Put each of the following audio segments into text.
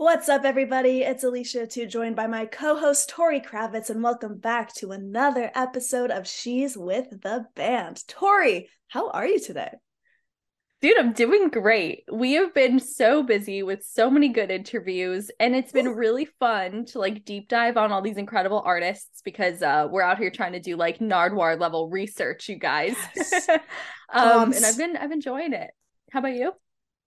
What's up, everybody? It's Alicia Atout, joined by my co host, Tori Kravitz, and welcome back to another episode of She's with the Band. Tori, how are you today? Dude, I'm doing great. We have been so busy with so many good interviews, and it's been really fun to like deep dive on all these incredible artists because uh, we're out here trying to do like Nardwuar level research, you guys. Yes. um, um, and I've been I've enjoying it. How about you?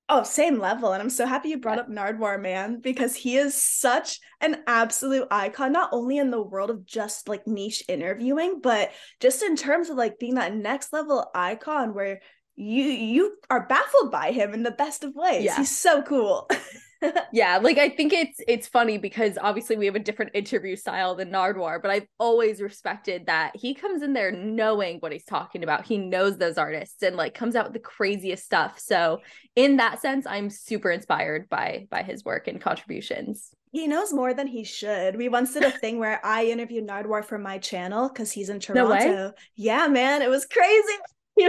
Oh, same level. And I'm so happy you brought up Nardwuar Man because he is such an absolute icon, not only in the world of just like niche interviewing, but just in terms of like being that next level icon where you you are baffled by him in the best of ways. Yeah. He's so cool. yeah, like I think it's it's funny because obviously we have a different interview style than Nardwuar, but I've always respected that he comes in there knowing what he's talking about. He knows those artists and like comes out with the craziest stuff. So in that sense, I'm super inspired by by his work and contributions. He knows more than he should. We once did a thing where I interviewed Nardwuar for my channel because he's in Toronto. No yeah, man, it was crazy.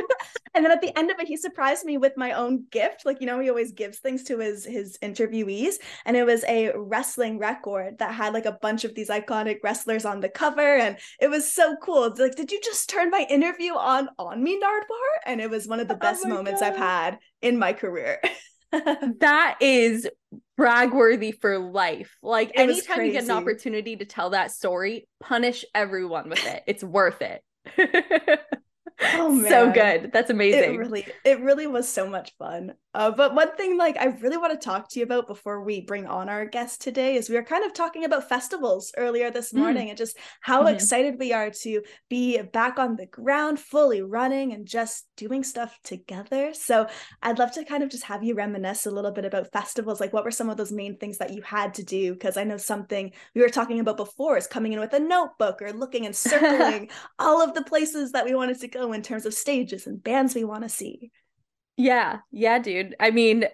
and then at the end of it he surprised me with my own gift. Like you know he always gives things to his his interviewees. And it was a wrestling record that had like a bunch of these iconic wrestlers on the cover. And it was so cool. It's like did you just turn my interview on on me nardwuar and it was one of the oh best oh moments God. i've had in my career. That is brag worthy for life. Like it anytime you get an opportunity to tell that story punish everyone with it. It's worth it Oh man. So good. That's amazing. It really it really was so much fun. Uh, but one thing like I really want to talk to you about before we bring on our guest today is we were kind of talking about festivals earlier this mm. morning mm. and just how mm-hmm. excited we are to be back on the ground fully running and just doing stuff together. So I'd love to kind of just have you reminisce a little bit about festivals like what were some of those main things that you had to do because I know something we were talking about before is coming in with a notebook or looking and circling all of the places that we wanted to go in terms of stages and bands we want to see. Yeah, yeah, dude. I mean,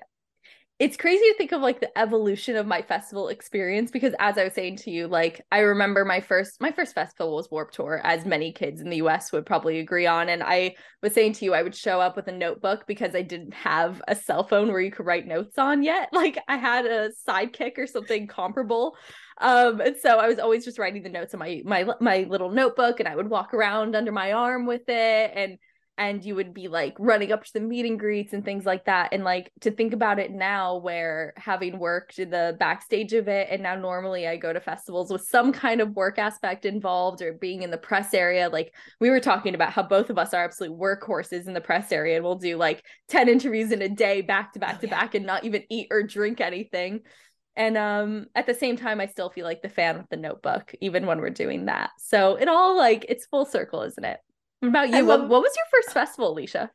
it's crazy to think of like the evolution of my festival experience because as I was saying to you, like I remember my first my first festival was Warped Tour, as many kids in the US would probably agree on. And I was saying to you, I would show up with a notebook because I didn't have a cell phone where you could write notes on yet. Like I had a sidekick or something comparable. Um, and so I was always just writing the notes in my my my little notebook and I would walk around under my arm with it and and you would be like running up to the meet and greets and things like that. And like to think about it now where having worked in the backstage of it and now normally i go to festivals with some kind of work aspect involved or being in the press area like we were talking about how both of us are absolute workhorses in the press area and we'll do like 10 interviews in a day back to back oh, to yeah. back and not even eat or drink anything. And um at the same time i still feel like the fan with the notebook even when we're doing that. So it all like it's full circle isn't it what about you? What, what was your first festival, Alicia?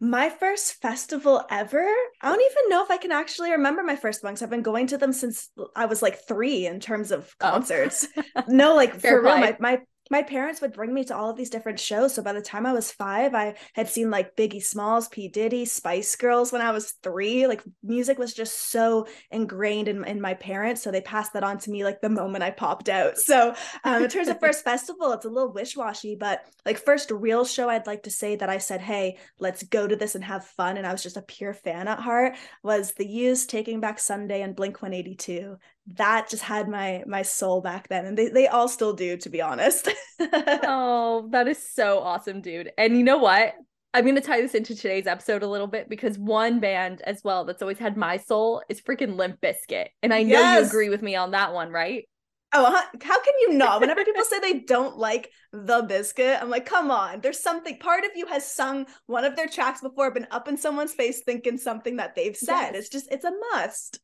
My first festival ever? I don't even know if I can actually remember my first one because I've been going to them since I was like three in terms of oh. concerts. Oh. no, like for real, my, my my parents would bring me to all of these different shows. So by the time I was five, I had seen like Biggie Smalls, P. Diddy, Spice Girls when I was three. Like music was just so ingrained in, in my parents. So they passed that on to me like the moment I popped out. So um, in terms of first festival, it's a little wish-washy, but like first real show, I'd like to say that I said, hey, let's go to this and have fun. And I was just a pure fan at heart was the Used Taking Back Sunday and Blink 182 that just had my my soul back then and they, they all still do to be honest oh that is so awesome dude and you know what i'm going to tie this into today's episode a little bit because one band as well that's always had my soul is freaking Limp Bizkit and i know yes. you agree with me on that one right Oh, uh-huh. how can you not? Whenever people say they don't like the biscuit, I'm like, come on. There's something. Part of you has sung one of their tracks before, been up in someone's face thinking something that they've said. Yes. It's just, it's a must.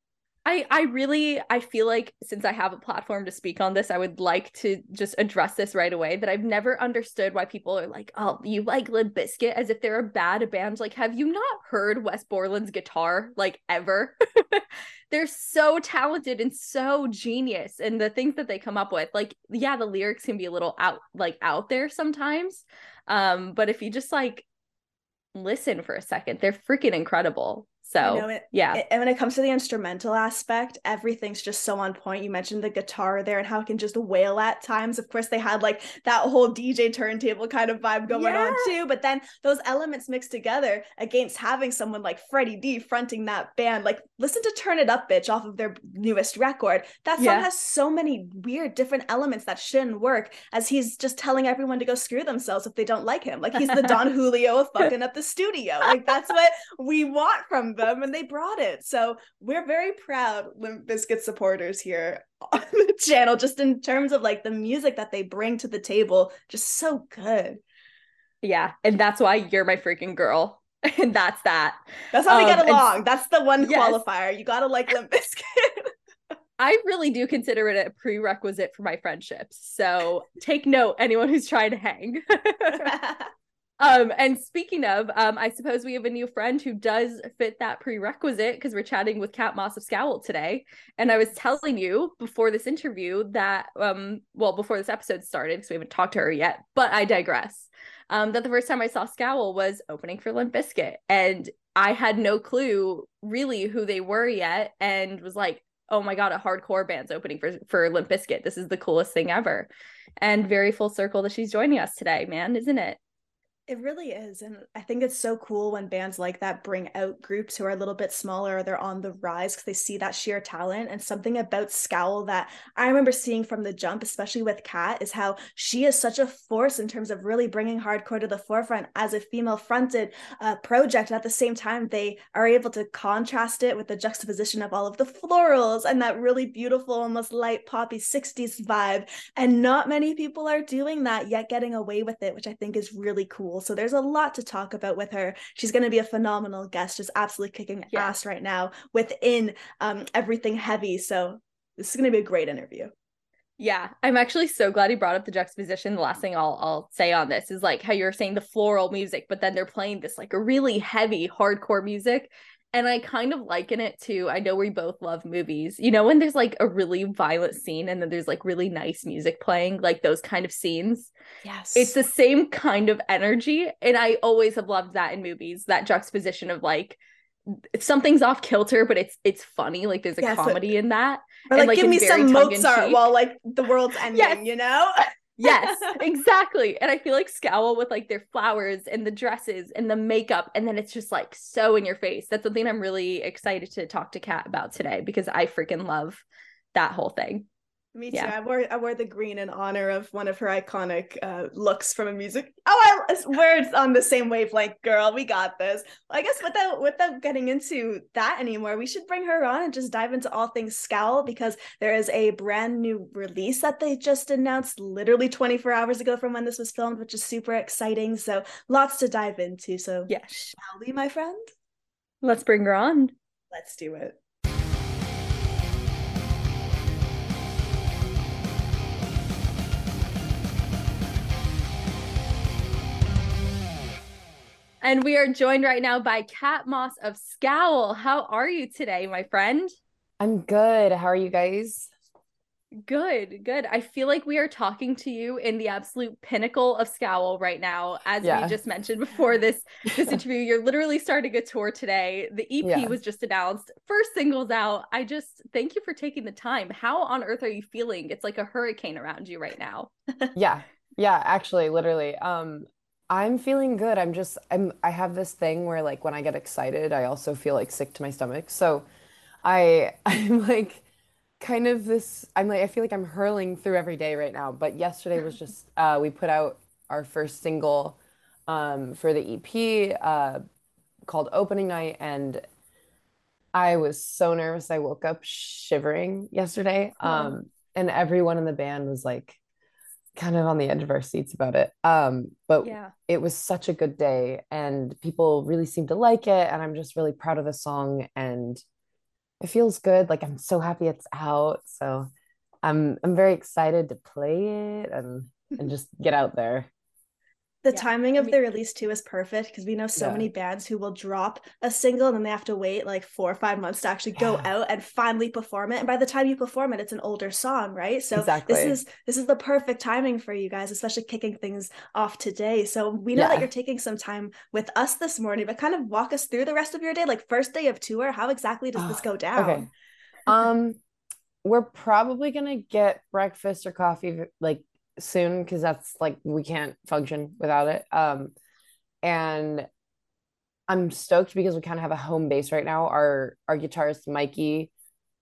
I I really I feel like since I have a platform to speak on this, I would like to just address this right away. That I've never understood why people are like, "Oh, you like Limp Bizkit," as if they're a bad band. Like, have you not heard Wes Borland's guitar like ever? they're so talented and so genius, and the things that they come up with, like, yeah, the lyrics can be a little out like out there sometimes. Um, but if you just like listen for a second, they're freaking incredible. So it, yeah. It, and when it comes to the instrumental aspect, everything's just so on point. You mentioned the guitar there and how it can just wail at times. Of course, they had like that whole DJ turntable kind of vibe going yeah. on too. But then those elements mixed together against having someone like Freddie D fronting that band. Like, listen to Turn It Up, Bitch off of their newest record. That song yeah. has so many weird different elements that shouldn't work as he's just telling everyone to go screw themselves if they don't like him. Like he's the Don Julio of fucking up the studio. Like that's what we want from them, and they brought it. So we're very proud Limp Bizkit supporters here on the channel, just in terms of like the music that they bring to the table, just so good. Yeah, and that's why you're my freaking girl. And that's that. That's how um, we get along. That's the one yes. qualifier. You gotta like Limp Bizkit. I really do consider it a prerequisite for my friendships. So take note, anyone who's trying to hang. Um, and speaking of, um, I suppose we have a new friend who does fit that prerequisite because we're chatting with Kat Moss of Scowl today. And I was telling you before this interview that, um, well, before this episode started, because we haven't talked to her yet, but I digress. Um, that the first time I saw Scowl was opening for Limp Bizkit. And I had no clue really who they were yet and was like, oh my God, a hardcore band's opening for, for Limp Bizkit. This is the coolest thing ever. And very full circle that she's joining us today, man, isn't it? It really is. And I think it's so cool when bands like that bring out groups who are a little bit smaller or they're on the rise because they see that sheer talent. And something about Scowl that I remember seeing from the jump, especially with Kat, is how she is such a force in terms of really bringing hardcore to the forefront as a female fronted uh, project. And at the same time, they are able to contrast it with the juxtaposition of all of the florals and that really beautiful, almost light poppy 60s vibe. And not many people are doing that yet getting away with it, which I think is really cool So there's a lot to talk about with her. She's going to be a phenomenal guest, just absolutely kicking yeah. ass right now within um, everything heavy. So this is going to be a great interview. Yeah, I'm actually so glad he brought up the juxtaposition. The last thing I'll I'll say on this is like how you're saying the floral music, but then they're playing this like a really heavy hardcore music and I kind of liken it to I know we both love movies. You know, when there's like a really violent scene and then there's like really nice music playing, like those kind of scenes. Yes. It's the same kind of energy. And I always have loved that in movies, that juxtaposition of like something's off kilter, but it's it's funny. Like there's a yes, comedy in that. Or like, and, like give me some Mozart while like the world's ending, yes. you know? Yes, exactly. And I feel like Scowl with like their flowers and the dresses and the makeup, and then it's just like so in your face. That's something I'm really excited to talk to Kat about today because I freaking love that whole thing. Me too. Yeah. I wore I wore the green in honor of one of her iconic uh, looks from a music. Oh, I, we're on the same wavelength, girl. We got this. I guess without without getting into that anymore, we should bring her on and just dive into all things Scowl because there is a brand new release that they just announced literally 24 hours ago from when this was filmed, which is super exciting. So lots to dive into. So yeah, shall we, my friend? Let's bring her on. Let's do it. And we are joined right now by Kat Moss of Scowl. How are you today, my friend? I'm good. How are you guys? Good, good. I feel like we are talking to you in the absolute pinnacle of Scowl right now. As yeah. we just mentioned before this this interview, you're literally starting a tour today. The EP yeah. was just announced. First singles out. I just thank you for taking the time. How on earth are you feeling? It's like a hurricane around you right now. yeah. Yeah, actually, literally. Um, I'm feeling good. I'm just I'm I have this thing where like when I get excited, I also feel like sick to my stomach. So I I'm like kind of this I'm like I feel like I'm hurling through every day right now. But yesterday was just uh we put out our first single um for the EP uh called Opening Night and I was so nervous. I woke up shivering yesterday. Um and everyone in the band was like kind of on the edge of our seats about it. Um, but yeah. it was such a good day and people really seemed to like it. And I'm just really proud of the song and it feels good. Like I'm so happy it's out. So I'm I'm very excited to play it and and just get out there the yeah. timing of the release too is perfect because we know so yeah. many bands who will drop a single and then they have to wait like four or five months to actually go out and finally perform it and by the time you perform it it's an older song right so exactly. this is this is the perfect timing for you guys especially kicking things off today so we know that you're taking some time with us this morning but kind of walk us through the rest of your day like first day of tour how exactly does this go down okay um we're probably gonna get breakfast or coffee like soon because that's like we can't function without it. Um, and I'm stoked because we kind of have a home base right now. Our our guitarist Mikey,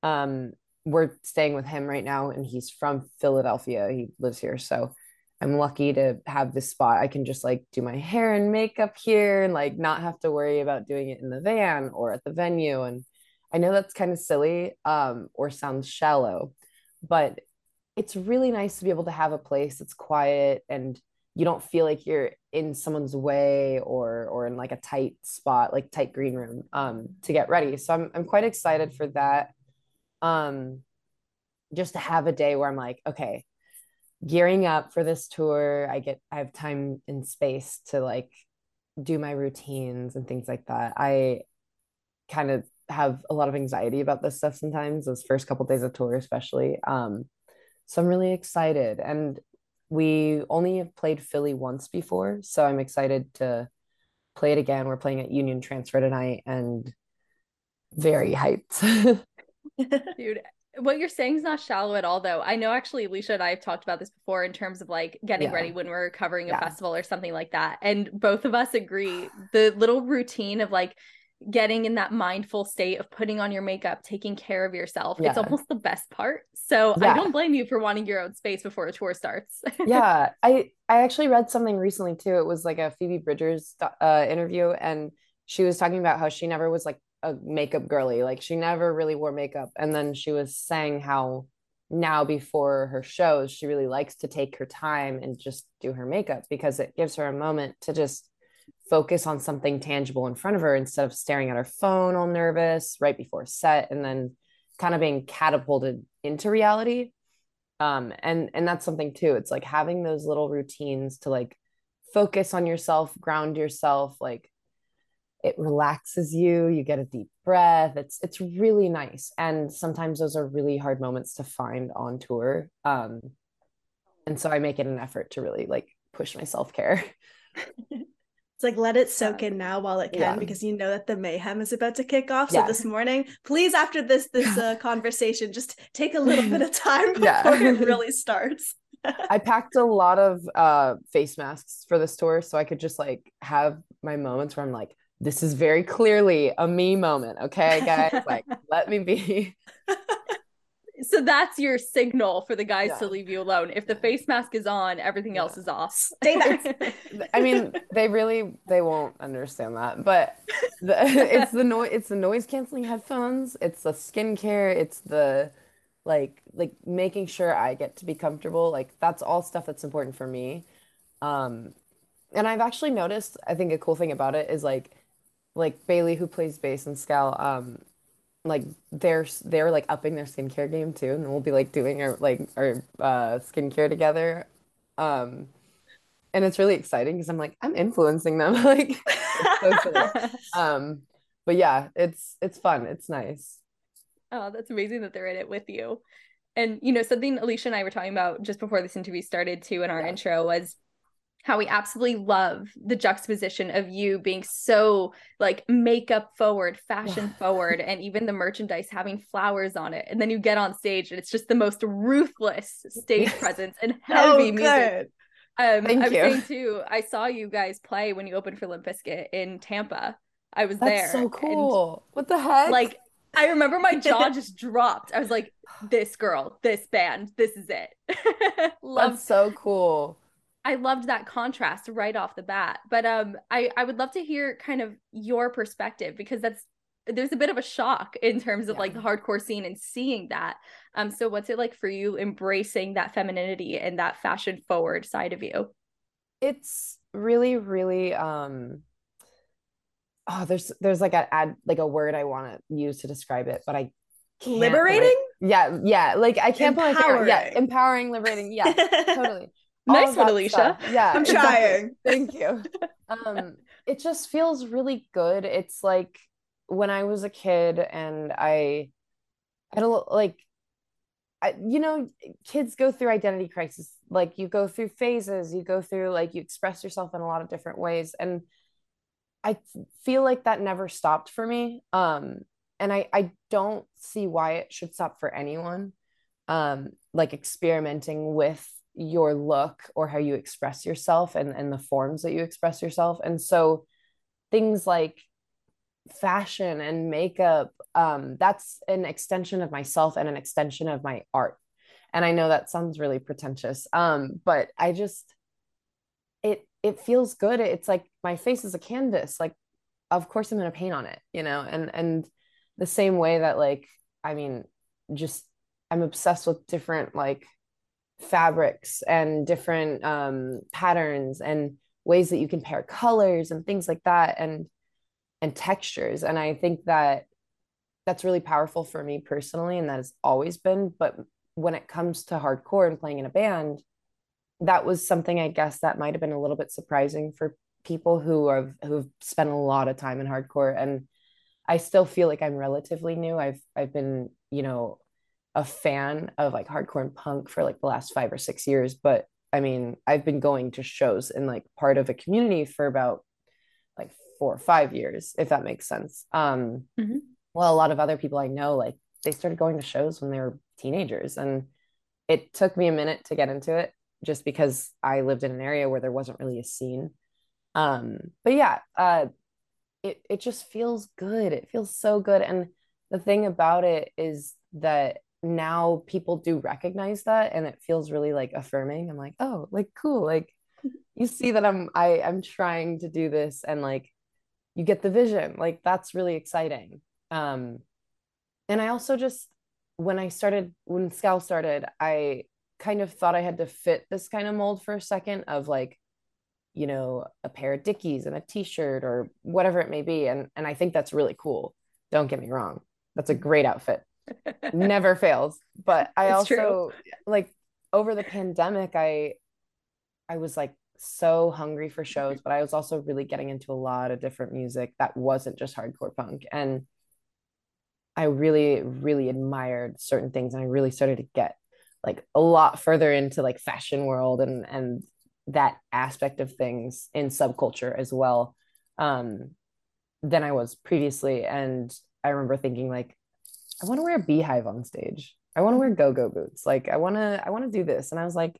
um, we're staying with him right now, and he's from Philadelphia. He lives here, so I'm lucky to have this spot. I can just like do my hair and makeup here, and like not have to worry about doing it in the van or at the venue. And I know that's kind of silly, um, or sounds shallow, but it's really nice to be able to have a place that's quiet and you don't feel like you're in someone's way or or in like a tight spot like tight green room um to get ready. So i'm i'm quite excited for that. Um just to have a day where i'm like okay gearing up for this tour i get i have time and space to like do my routines and things like that. I kind of have a lot of anxiety about this stuff sometimes those first couple days of tour especially. Um so I'm really excited. And we only have played Philly once before. So I'm excited to play it again. We're playing at Union Transfer tonight and very hyped. Dude, what you're saying is not shallow at all though i know actually alicia and i have talked about this before in terms of like getting yeah. ready when we're covering a yeah. festival or something like that and both of us agree the little routine of like getting in that mindful state of putting on your makeup, taking care of yourself. Yeah. It's almost the best part. So yeah. I don't blame you for wanting your own space before a tour starts. yeah, I I actually read something recently too. It was like a Phoebe Bridgers uh, interview, and she was talking about how she never was like a makeup girly, like she never really wore makeup, and then she was saying how now before her shows she really likes to take her time and just do her makeup because it gives her a moment to just focus on something tangible in front of her instead of staring at her phone all nervous right before set and then kind of being catapulted into reality. Um and and that's something too. It's like having those little routines to like focus on yourself ground yourself like it relaxes you you get a deep breath. It's it's really nice. And sometimes those are really hard moments to find on tour. Um and so i make it an effort to really like push my self-care like let it soak in now while it can yeah. because you know that the mayhem is about to kick off. So yeah. this morning, please after this this uh, conversation, just take a little bit of time before yeah. it really starts. I packed a lot of uh, face masks for this tour so I could just like have my moments where I'm like, this is very clearly a me moment. Okay, guys, like let me be so that's your signal for the guys yeah. to leave you alone. If the face mask is on, everything yeah. else is off. Stay there. I mean, they really they won't understand that, but the, it's the noise. It's the noise canceling headphones. It's the skincare. It's the like like making sure I get to be comfortable. Like that's all stuff that's important for me. Um, and I've actually noticed. I think a cool thing about it is like like Bailey who plays bass and Scowl. Um, like they're they're like upping their skincare game too, and we'll be like doing our like our uh, skincare together. Um, and it's really exciting because I'm like I'm influencing them like so um but yeah it's it's fun it's nice oh that's amazing that they're in it with you and you know something alicia and i were talking about just before this interview started too in our yeah. intro was how we absolutely love the juxtaposition of you being so like makeup forward, fashion forward, and even the merchandise having flowers on it. And then you get on stage and it's just the most ruthless stage presence and heavy oh, music. Um, Thank I'm you. saying too, I saw you guys play when you opened for Limp Bizkit in Tampa. I was That's there. so cool. What the heck? Like I remember my jaw just dropped. I was like, this girl, this band, this is it. Love That's so cool. I loved that contrast right off the bat. But um I I would love to hear kind of your perspective because that's there's a bit of a shock in terms of yeah. like the hardcore scene and seeing that. Um so what's it like for you embracing that femininity and that fashion forward side of you? It's really really um oh there's there's like a add like a word I want to use to describe it, but I liberating? yeah, yeah. Like I can't empowering. finger. Yeah, empowering, liberating. Yeah, totally nice one, Alicia. Stuff. Yeah, I'm exactly. trying. Thank you. um, it just feels really good. It's like when I was a kid and I had a like I, you know kids go through identity crisis like you go through phases you go through like you express yourself in a lot of different ways and I feel like that never stopped for me um and I I don't see why it should stop for anyone um like experimenting with your look or how you express yourself and and the forms that you express yourself. And so things like fashion and makeup um that's an extension of myself and an extension of my art. And i know that sounds really pretentious um but i just it it feels good. It's like my face is a canvas. Like of course i'm going to paint on it you know? And and the same way that like i mean just i'm obsessed with different like fabrics and different um, patterns and ways that you can pair colors and things like that and and textures. And i think that that's really powerful for me personally and that has always been. But when it comes to hardcore and playing in a band that was something i guess that might have been a little bit surprising for people who have who've spent a lot of time in hardcore. And i still feel like i'm relatively new. I've i've been you know a fan of like hardcore and punk for like the last five or six years, but I mean, I've been going to shows and like part of a community for about like four or five years, if that makes sense. Um, mm-hmm. Well, a lot of other people I know, like they started going to shows when they were teenagers, and it took me a minute to get into it just because I lived in an area where there wasn't really a scene. Um, but yeah, uh, it it just feels good. It feels so good, and the thing about it is that now people do recognize that and it feels really like affirming. I'm like oh like cool like you see that i'm i i'm trying to do this and like you get the vision. Like that's really exciting. Um and i also just when i started when scowl started i kind of thought i had to fit this kind of mold for a second of like you know a pair of dickies and a t-shirt or whatever it may be and and i think that's really cool. Don't get me wrong. That's a great outfit never fails. But I it's also true. like over the pandemic, I I was like so hungry for shows, but I was also really getting into a lot of different music that wasn't just hardcore punk. And I really, really admired certain things and I really started to get like a lot further into like fashion world and and that aspect of things in subculture as well um than I was previously. And I remember thinking like I want to wear a beehive on stage. I want to wear go-go boots. Like I want to I want to do this. And I was like,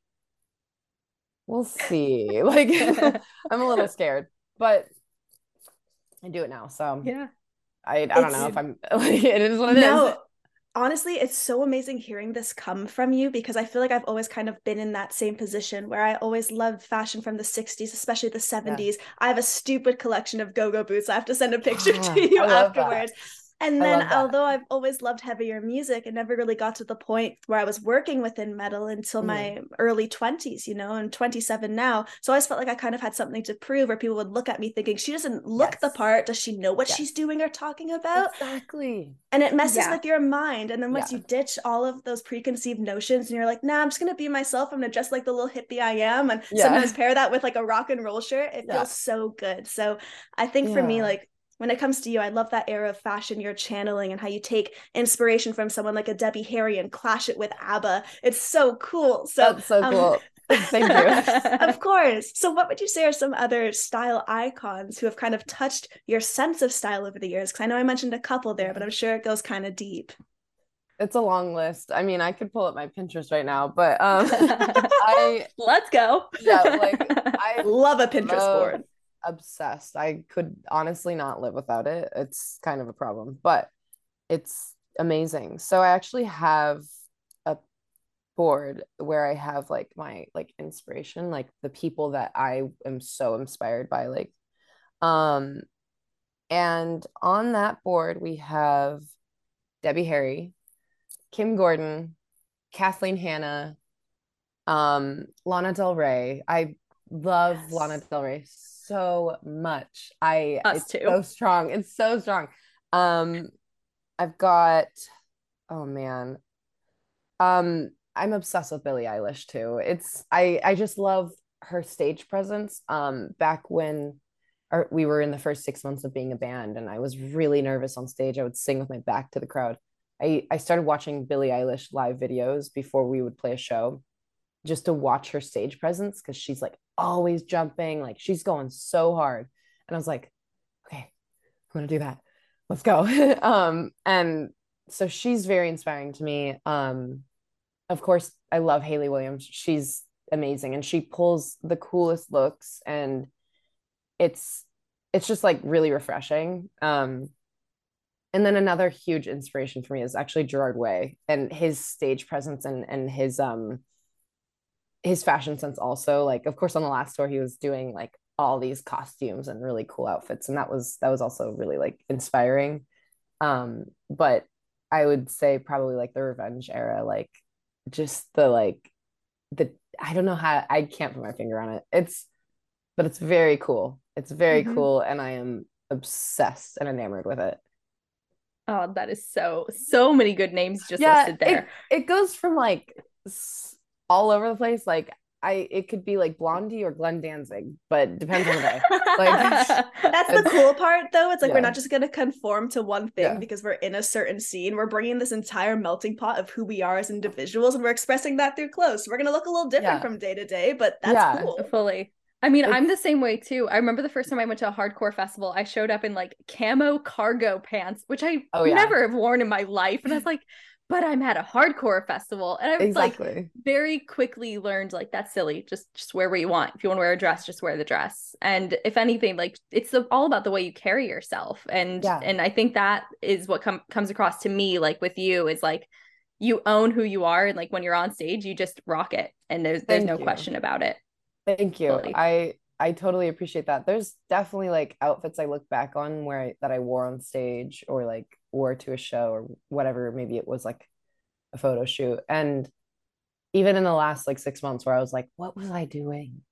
we'll see. like I'm a little scared, but I do it now. So yeah. I I don't know if I'm like it is what it no, is. Honestly, it's so amazing hearing this come from you because I feel like I've always kind of been in that same position where I always loved fashion from the 60s, especially the 70s. Yeah. I have a stupid collection of go-go boots. I have to send a picture to you afterwards. That. And then, although I've always loved heavier music, it never really got to the point where I was working within metal until mm. my early 20s, you know, and 27 now. So I always felt like I kind of had something to prove, or people would look at me thinking, she doesn't look yes. the part. Does she know what yes. she's doing or talking about? Exactly. And it messes yeah. with your mind. And then once yeah. you ditch all of those preconceived notions and you're like, nah, I'm just going to be myself. I'm going to dress like the little hippie I am. And yeah. sometimes pair that with like a rock and roll shirt. It feels so good. So I think for me, like, when it comes to you, I love that era of fashion you're channeling and how you take inspiration from someone like a Debbie Harry and clash it with ABBA. It's so cool. So That's so um, cool. Thank you. of course. So, what would you say are some other style icons who have kind of touched your sense of style over the years? Because I know I mentioned a couple there, but I'm sure it goes kind of deep. It's a long list. I mean, I could pull up my Pinterest right now, but um, I let's go. Yeah, like I love a Pinterest love, board obsessed. I could honestly not live without it. It's kind of a problem, but it's amazing. So I actually have a board where I have like my like inspiration, like the people that I am so inspired by like um and on that board we have Debbie Harry, Kim Gordon, Kathleen Hanna, um Lana Del Rey. I love yes. Lana Del Rey so much. I Us it's too. so strong. It's so strong. Um I've got oh man. Um I'm obsessed with Billie Eilish too. It's I I just love her stage presence. Um, back when our, we were in the first six months of being a band, and I was really nervous on stage. I would sing with my back to the crowd. I I started watching Billie Eilish live videos before we would play a show, just to watch her stage presence because she's like always jumping, like she's going so hard. And I was like, okay, I'm gonna do that. Let's go. um, and so she's very inspiring to me. Um, of course, I love Hayley Williams. She's amazing and she pulls the coolest looks and it's it's just like really refreshing. Um, and then another huge inspiration for me is actually Gerard Way and his stage presence and and his um his fashion sense also like of course on the last tour he was doing like all these costumes and really cool outfits and that was that was also really like inspiring. Um but i would say probably like the revenge era like just the like the i don't know how i can't put my finger on it. It's but it's very cool. It's very mm-hmm. cool and i am obsessed and enamored with it. Oh that is so so many good names just yeah, listed there. it, it goes from like all over the place. Like I, it could be like Blondie or Glenn Danzig, but depends on the day. Like that's the cool part, though. It's like yeah. we're not just gonna conform to one thing yeah. because we're in a certain scene. We're bringing this entire melting pot of who we are as individuals, and we're expressing that through clothes. We're gonna look a little different yeah. from day to day, but that's cool. Fully. I mean, it's... I'm the same way too. I remember the first time I went to a hardcore festival, I showed up in like camo cargo pants, which I oh, never have worn in my life, and I was like but I'm at a hardcore festival. And I was exactly. like very quickly learned like that's silly. Just just wear what you want. If you want to wear a dress, just wear the dress. And if anything, like it's the, all about the way you carry yourself. And yeah. and I think that is what com- comes across to me like with you is like you own who you are and like when you're on stage you just rock it and there's there's Thank no you. question about it. Thank you. I I totally appreciate that. There's definitely like outfits I look back on where I, that I wore on stage or like wore to a show or whatever. Maybe it was like a photo shoot. And even in the last like six months where I was like, what was I doing?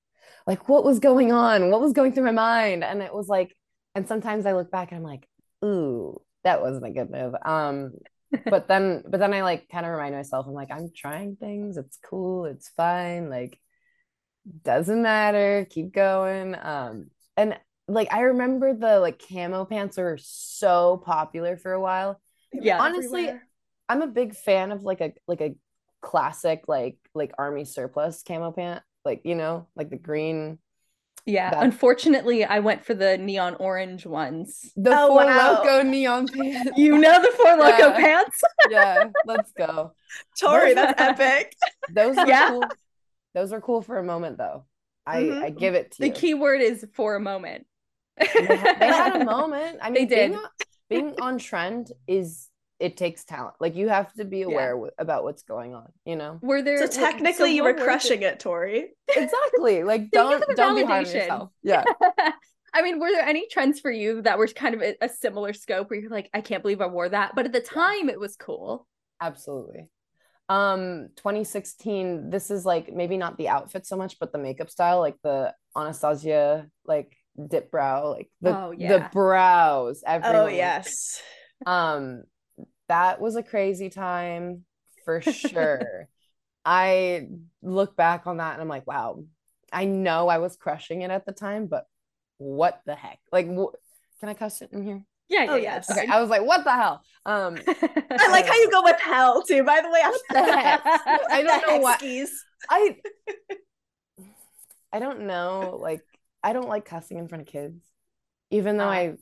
Like, what was going on? What was going through my mind? And it was like, and sometimes I look back and I'm like, ooh, that wasn't a good move. Um, but then, but then I like kind of remind myself, I'm like, I'm trying things. It's cool. It's fine. Like, doesn't matter keep going um and like i remember the like camo pants were so popular for a while yeah honestly everywhere. i'm a big fan of like a like a classic like like army surplus camo pant like you know like the green yeah that... unfortunately i went for the neon orange ones the oh, four wow. loco neon pants you know the four loco yeah. pants yeah let's go tori that's epic those are yeah. cool those are cool for a moment though. I mm-hmm. I give it to the you. The key word is for a moment. They, had, they, had, a moment. I mean, they did. Being on, being on trend is it takes talent. Like you have to be aware yeah. w- about what's going on. You know. Were there? So technically, so you were crushing it, it Tori. Exactly. Like don't don't be hard on yourself. Yeah. I mean, were there any trends for you that were kind of a, a, similar scope where you're like, I can't believe I wore that, but at the time it was cool. Absolutely um 2016 this is like maybe not the outfit so much but the makeup style like the anastasia like dip brow like the, oh, yeah. the brows everyone. oh yes um that was a crazy time for sure i look back on that and i'm like wow i know i was crushing it at the time but what the heck like wh- can i cuss it in here yeah, oh, yes. Okay, I was like, what the hell? Um, I like how you go with hell too. By the way, what the heck? I don't know what I. I don't know. Like, I don't like cussing in front of kids, even though uh, I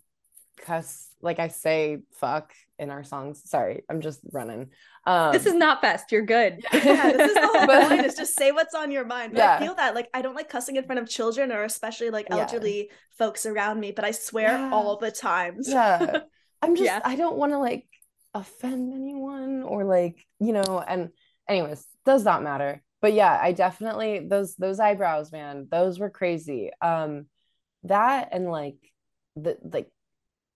cuss like I say fuck in our songs. Sorry, I'm just running. Um, this is not fest. You're good. Yeah, this is the whole but, point. Is just say what's on your mind. But yeah. I feel that like I don't like cussing in front of children or especially like elderly yeah. folks around me. But I swear yeah. all the times. Yeah, I'm just. yeah. I don't want to like offend anyone or like you know. And anyways, does not matter. But yeah, I definitely those those eyebrows, man. Those were crazy. Um, that and like the like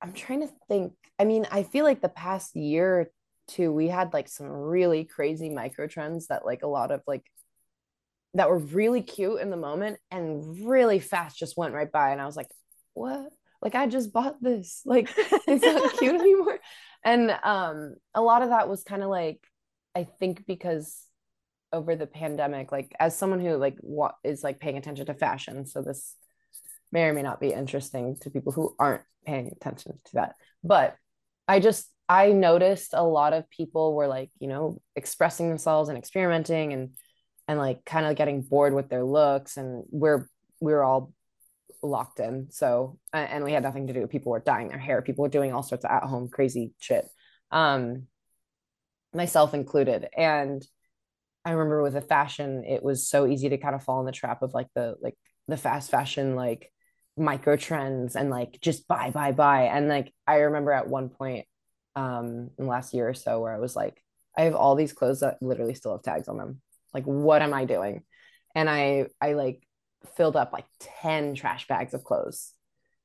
I'm trying to think. I mean, I feel like the past year or two, we had like some really crazy micro trends that like a lot of like that were really cute in the moment and really fast just went right by. And I was like, what? Like I just bought this. Like it's not cute anymore. And um a lot of that was kind of like I think because over the pandemic like as someone who like what is like paying attention to fashion so this may or may not be interesting to people who aren't paying attention to that. But i just i noticed a lot of people were like you know expressing themselves and experimenting and and like kind of getting bored with their looks and we're we are all locked in. So and we had nothing to do people were dyeing their hair people were doing all sorts of at home crazy shit um myself included. And i remember with the fashion it was so easy to kind of fall in the trap of like the like the fast fashion like micro trends and like just buy buy buy. And like i remember at one point um in the last year or so where i was like i have all these clothes that literally still have tags on them. Like what am i doing? And i i like filled up like 10 trash bags of clothes.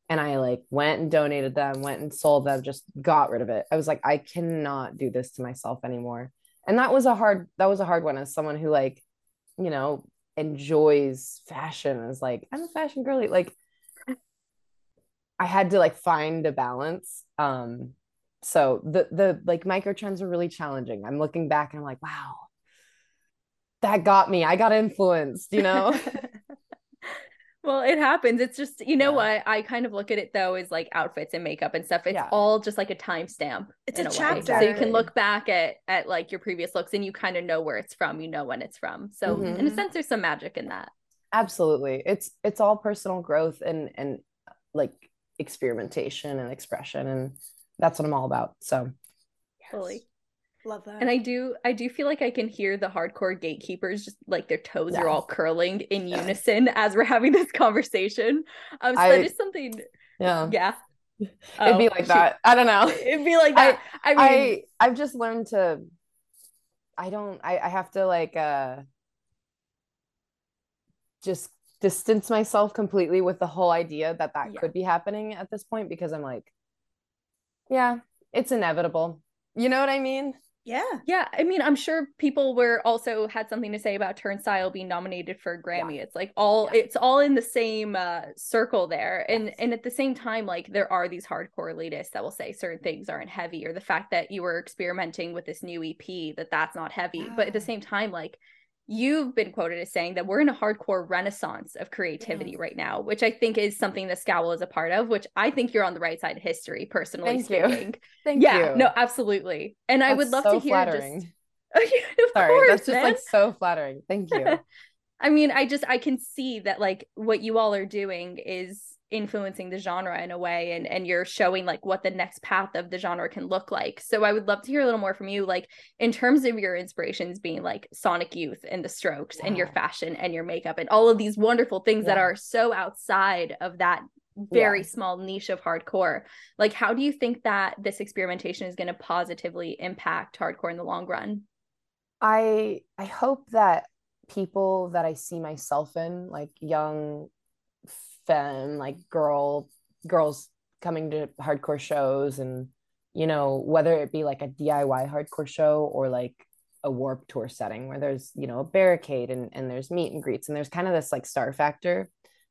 And i like went and donated them went and sold them just got rid of it. I was like i cannot do this to myself anymore and that was a hard that was a hard one as someone who like you know enjoys fashion is like i'm a fashion girly like i had to like find a balance um so the the like micro trends are really challenging i'm looking back and i'm like wow that got me. I got influenced, you know? well, it happens. It's just, you know yeah. what? I kind of look at it though as like outfits and makeup and stuff. It's yeah. all just like a timestamp. It's a, a chapter. So you can look back at at like your previous looks and you kind of know where it's from. You know when it's from. So mm-hmm. in a sense, there's some magic in that. Absolutely. It's it's all personal growth and and like experimentation and expression. And that's what I'm all about. So fully. Love that. And I do I do feel like I can hear the hardcore gatekeepers just like their toes yeah. are all curling in unison as we're having this conversation. Um so I, that is something Yeah. Yeah. It'd oh, be like shoot. that. I don't know. It'd be like that. I, I mean I I've just learned to I don't I, I have to like uh just distance myself completely with the whole idea that that yeah. could be happening at this point because I'm like yeah, it's inevitable. You know what I mean? Yeah. Yeah. I mean, I'm sure people were also had something to say about Turnstile being nominated for a Grammy. Yeah. It's like all yeah. it's all in the same uh, circle there. And yes. and at the same time, like there are these hardcore elitists that will say certain things aren't heavy, or the fact that you were experimenting with this new EP that that's not heavy. Yeah. But at the same time, like you've been quoted as saying that we're in a hardcore renaissance of creativity yeah. right now, which I think is something that Scowl is a part of, which I think you're on the right side of history, personally Thank speaking. You. Thank yeah, you. no, absolutely. And that's I would love so to hear flattering. just of Sorry, course, that's just man. like so flattering. Thank you. I mean, I just I can see that like what you all are doing is influencing the genre in a way and and you're showing like what the next path of the genre can look like so i would love to hear a little more from you like in terms of your inspirations being like sonic youth and the strokes yeah. and your fashion and your makeup and all of these wonderful things yeah. that are so outside of that very yeah. small niche of hardcore like how do you think that this experimentation is going to positively impact hardcore in the long run i i hope that people that i see myself in like young femme like girl girls coming to hardcore shows and you know whether it be like a diy hardcore show or like a Warped Tour setting where there's you know a barricade and, and there's meet and greets and there's kind of this like star factor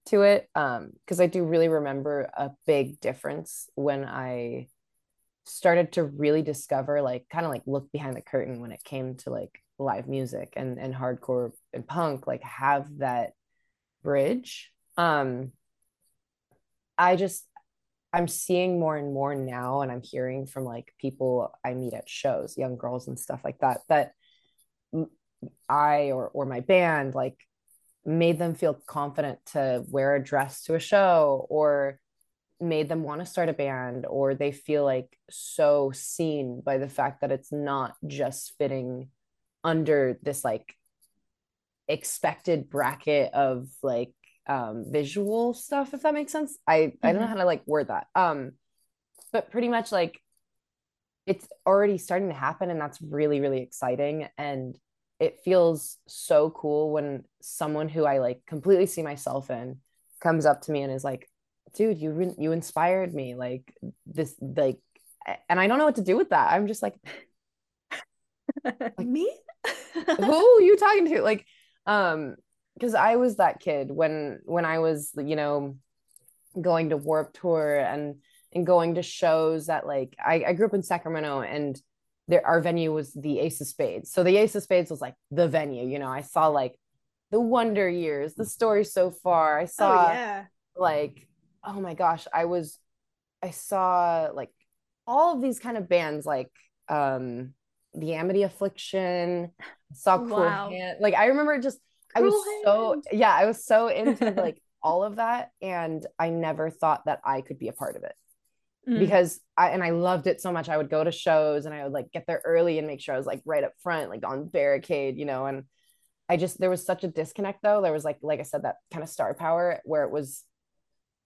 to it um because i do really remember a big difference when i started to really discover like kind of like look behind the curtain when it came to like live music and and hardcore and punk like have that bridge um I just I'm seeing more and more now, and I'm hearing from like people I meet at shows, young girls and stuff like that, that I or or my band like made them feel confident to wear a dress to a show or made them want to start a band or they feel like so seen by the fact that it's not just fitting under this like expected bracket of like um visual stuff if that makes sense i mm-hmm. i don't know mm-hmm. how to like word that um but pretty much like it's already starting to happen and that's really really exciting and it feels so cool when someone who i like completely see myself in comes up to me and is like dude you re- you inspired me like this like and i don't know what to do with that i'm just like, like me who are you talking to like um because I was that kid when when I was you know going to Warped Tour and and going to shows that like I, I grew up in Sacramento and there our venue was the Ace of Spades. So the Ace of Spades was like the venue. You know, I saw like the Wonder Years, the story so far. I saw oh, yeah. like oh my gosh, I was I saw like all of these kind of bands like um the Amity Affliction, saw Cool wow. Hand. Like I remember just I was so yeah, I was so into like all of that and I never thought that I could be a part of it. Mm. Because I and I loved it so much. I would go to shows and I would like get there early and make sure I was like right up front, like on barricade, you know, and I just there was such a disconnect though. There was like like I said that kind of star power where it was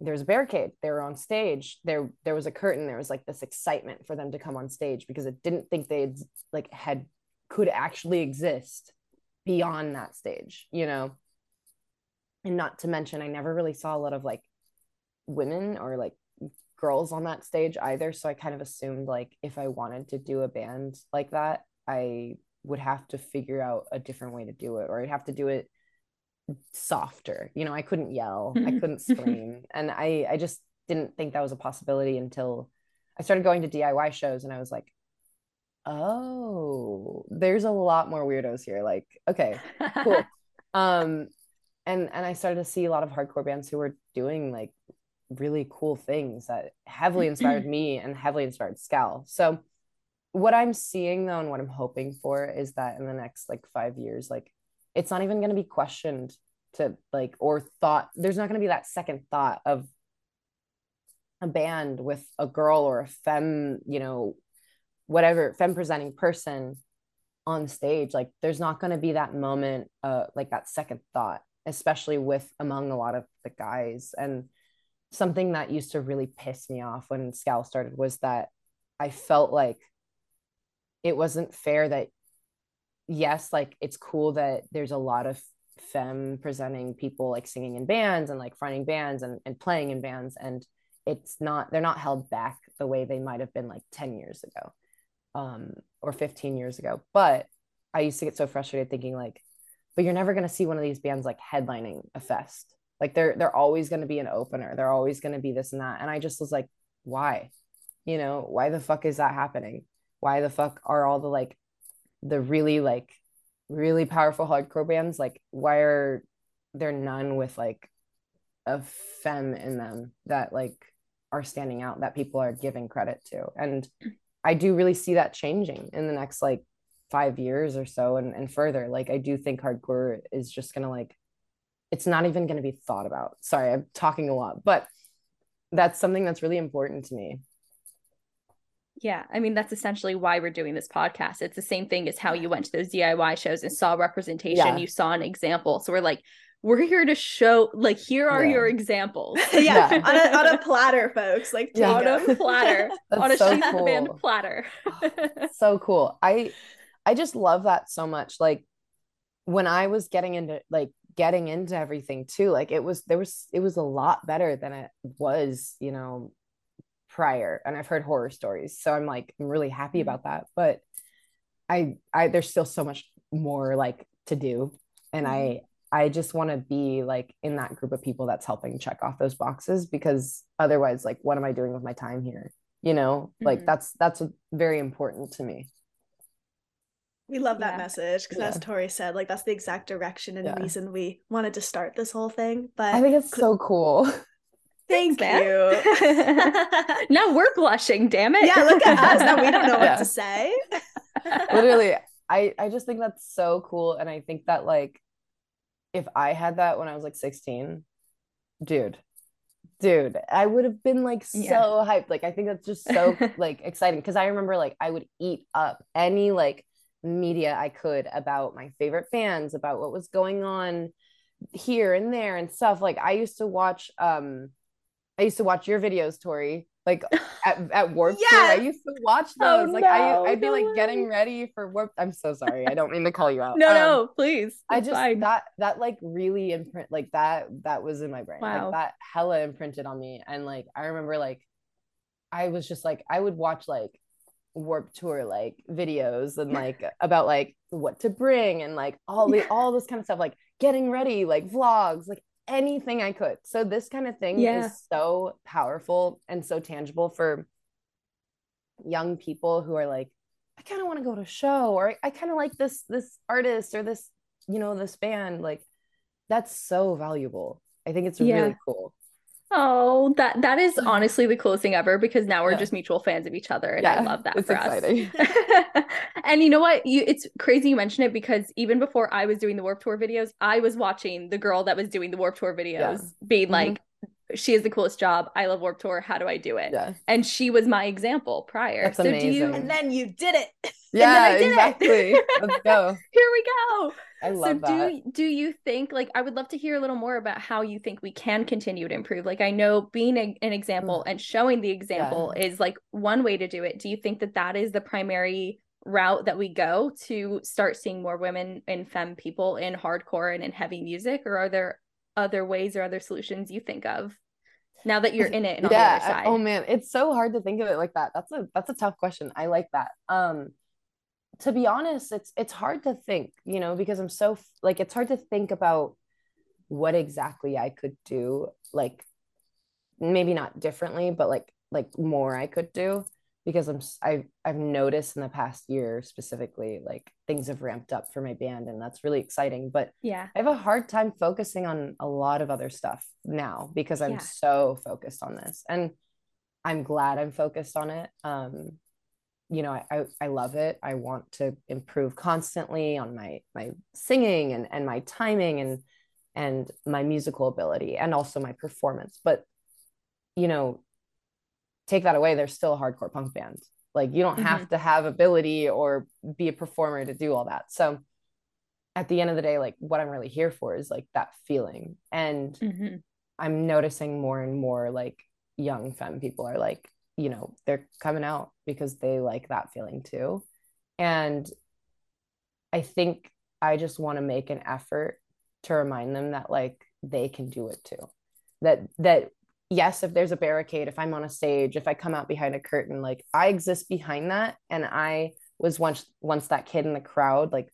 there was a barricade they were on stage there there was a curtain there was like this excitement for them to come on stage because it didn't think they like had could actually exist beyond that stage you know? And not to mention i never really saw a lot of like women or like girls on that stage either. So i kind of assumed like if i wanted to do a band like that i would have to figure out a different way to do it or i'd have to do it softer. You know i couldn't yell. I couldn't scream. And i i just didn't think that was a possibility until i started going to diy shows and i was like oh there's a lot more weirdos here like okay cool. Um and and i started to see a lot of hardcore bands who were doing like really cool things that heavily inspired me and heavily inspired Scowl so what i'm seeing though and what i'm hoping for is that in the next like five years like it's not even going to be questioned to like or thought there's not going to be that second thought of a band with a girl or a femme you know whatever femme presenting person on stage like there's not going to be that moment uh like that second thought especially with among a lot of the guys and something that used to really piss me off when Scowl started was that i felt like it wasn't fair that yes, like it's cool that there's a lot of femme presenting people like singing in bands and like fronting bands and, and playing in bands. And it's not, they're not held back the way they might have been like 10 years ago um, or 15 years ago. But I used to get so frustrated thinking like, but you're never going to see one of these bands like headlining a fest. Like they're, they're always going to be an opener. They're always going to be this and that. And I just was like, why? You know, why the fuck is that happening? Why the fuck are all the like the really like really powerful hardcore bands like why are there none with like a femme in them that like are standing out that people are giving credit to and i do really see that changing in the next like five years or so and, and further like i do think hardcore is just gonna like it's not even gonna be thought about sorry i'm talking a lot but that's something that's really important to me yeah, I mean that's essentially why we're doing this podcast. It's the same thing as how you went to those DIY shows and saw representation, yeah. you saw an example. So we're like, we're here to show like here are yeah. your examples. yeah, yeah. on, a, on a platter, folks. Like yeah. on a platter, on a so sheath cool. band platter. so cool. I I just love that so much. Like when I was getting into like getting into everything too, like it was there was it was a lot better than it was, you know, prior and I've heard horror stories. So I'm like I'm really happy mm-hmm. about that. But I I there's still so much more like to do. And I mm-hmm. I just want to be like in that group of people that's helping check off those boxes because otherwise like what am I doing with my time here? You know, mm-hmm. like that's that's very important to me. We love that yeah. message because, yeah. as Tori said, like that's the exact direction and yeah. reason we wanted to start this whole thing. But I think it's so cool. Thank Thanks, you. now we're blushing, damn it. Yeah, look at us. Now we don't know what to say. Literally, I I just think that's so cool and I think that like if I had that when I was like 16, dude, dude, I would have been like so yeah. hyped. Like I think that's just so like exciting because I remember like I would eat up any like media I could about my favorite bands, about what was going on here and there and stuff. Like I used to watch um I used to watch your videos, Tori, like at, at Warped yes! Tour. I used to watch oh, those. Oh, like no, I I'd be like way. getting ready for Warped. I'm so sorry. I don't mean to call you out. no, um, no, please. I just fine. that that like really imprint like that that was in my brain. Wow. Like that hella imprinted on me. And like I remember like I was just like I would watch like Warped Tour like videos and like about like what to bring and like all the all this kind of stuff like getting ready like vlogs like anything I could. So this kind of thing yeah. is so powerful and so tangible for young people who are like I kind of want to go to a show or I, I kind of like this this artist or this you know this band like that's so valuable. I think it's yeah. really cool. Oh, that that is honestly the coolest thing ever because now we're yeah. just mutual fans of each other, and yeah, I love that for exciting. us. and you know what? You it's crazy you mention it because even before I was doing the Warped Tour videos, I was watching the girl that was doing the Warped Tour videos, yeah. being mm-hmm. like, "She has the coolest job. I love Warped Tour. How do I do it?" Yeah. And she was my example prior. That's so amazing. do you? And then you did it. Yeah, exactly. Let's go. Here we go. I love so that. do do you think like I would love to hear a little more about how you think we can continue to improve? Like I know being a, an example mm. and showing the example yeah. is like one way to do it. Do you think that that is the primary route that we go to start seeing more women and femme people in hardcore and in heavy music or are there other ways or other solutions you think of now that you're in it and yeah oh man it's so hard to think of it like that. That's a that's a tough question. I like that. Um to be honest it's it's hard to think you know because i'm so like it's hard to think about what exactly i could do like maybe not differently but like like more i could do because i'm i've, I've noticed in the past year specifically like things have ramped up for my band and that's really exciting but yeah i have a hard time focusing on a lot of other stuff now because i'm yeah. so focused on this and i'm glad i'm focused on it um you know I, I love it i want to improve constantly on my my singing and and my timing and and my musical ability and also my performance but you know take that away there's still a hardcore punk band. Like you don't mm-hmm. have to have ability or be a performer to do all that. So at the end of the day like what i'm really here for is like that feeling. And mm-hmm. i'm noticing more and more like young femme people are like you know they're coming out because they like that feeling too. And i think i just want to make an effort to remind them that like they can do it too. That that yes if there's a barricade if i'm on a stage if i come out behind a curtain like i exist behind that. And i was once once that kid in the crowd like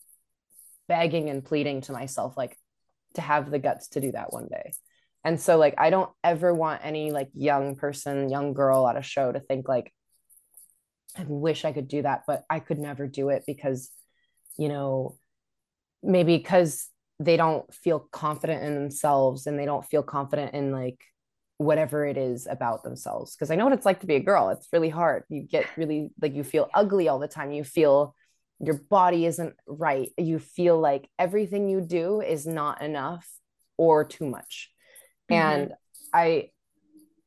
begging and pleading to myself like to have the guts to do that one day. And so like i don't ever want any like young person young girl at a show to think like i wish i could do that but i could never do it because you know maybe because they don't feel confident in themselves and they don't feel confident in like whatever it is about themselves because i know what it's like to be a girl it's really hard you get really like you feel ugly all the time you feel your body isn't right you feel like everything you do is not enough or too much Mm-hmm. And I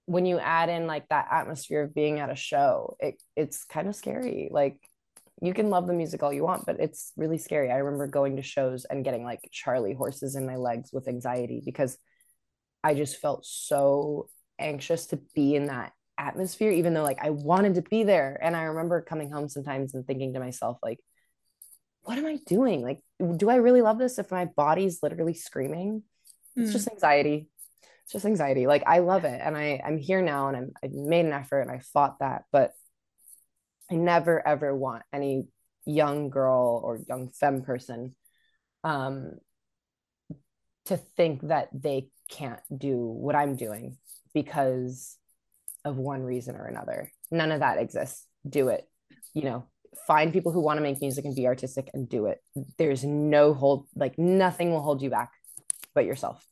when you add in like that atmosphere of being at a show, it it's kind of scary. Like you can love the music all you want, but it's really scary. I remember going to shows and getting like Charlie horses in my legs with anxiety because I just felt so anxious to be in that atmosphere, even though like I wanted to be there. And I remember coming home sometimes and thinking to myself, like, what am I doing? Like, do I really love this if my body's literally screaming? It's mm. just anxiety it's just anxiety. Like I love it. And I, I'm here now and I'm, I made an effort and I fought that, but I never ever want any young girl or young femme person um, to think that they can't do what I'm doing because of one reason or another. None of that exists. Do it. You know, find people who want to make music and be artistic and do it. There's no hold, like nothing will hold you back but yourself.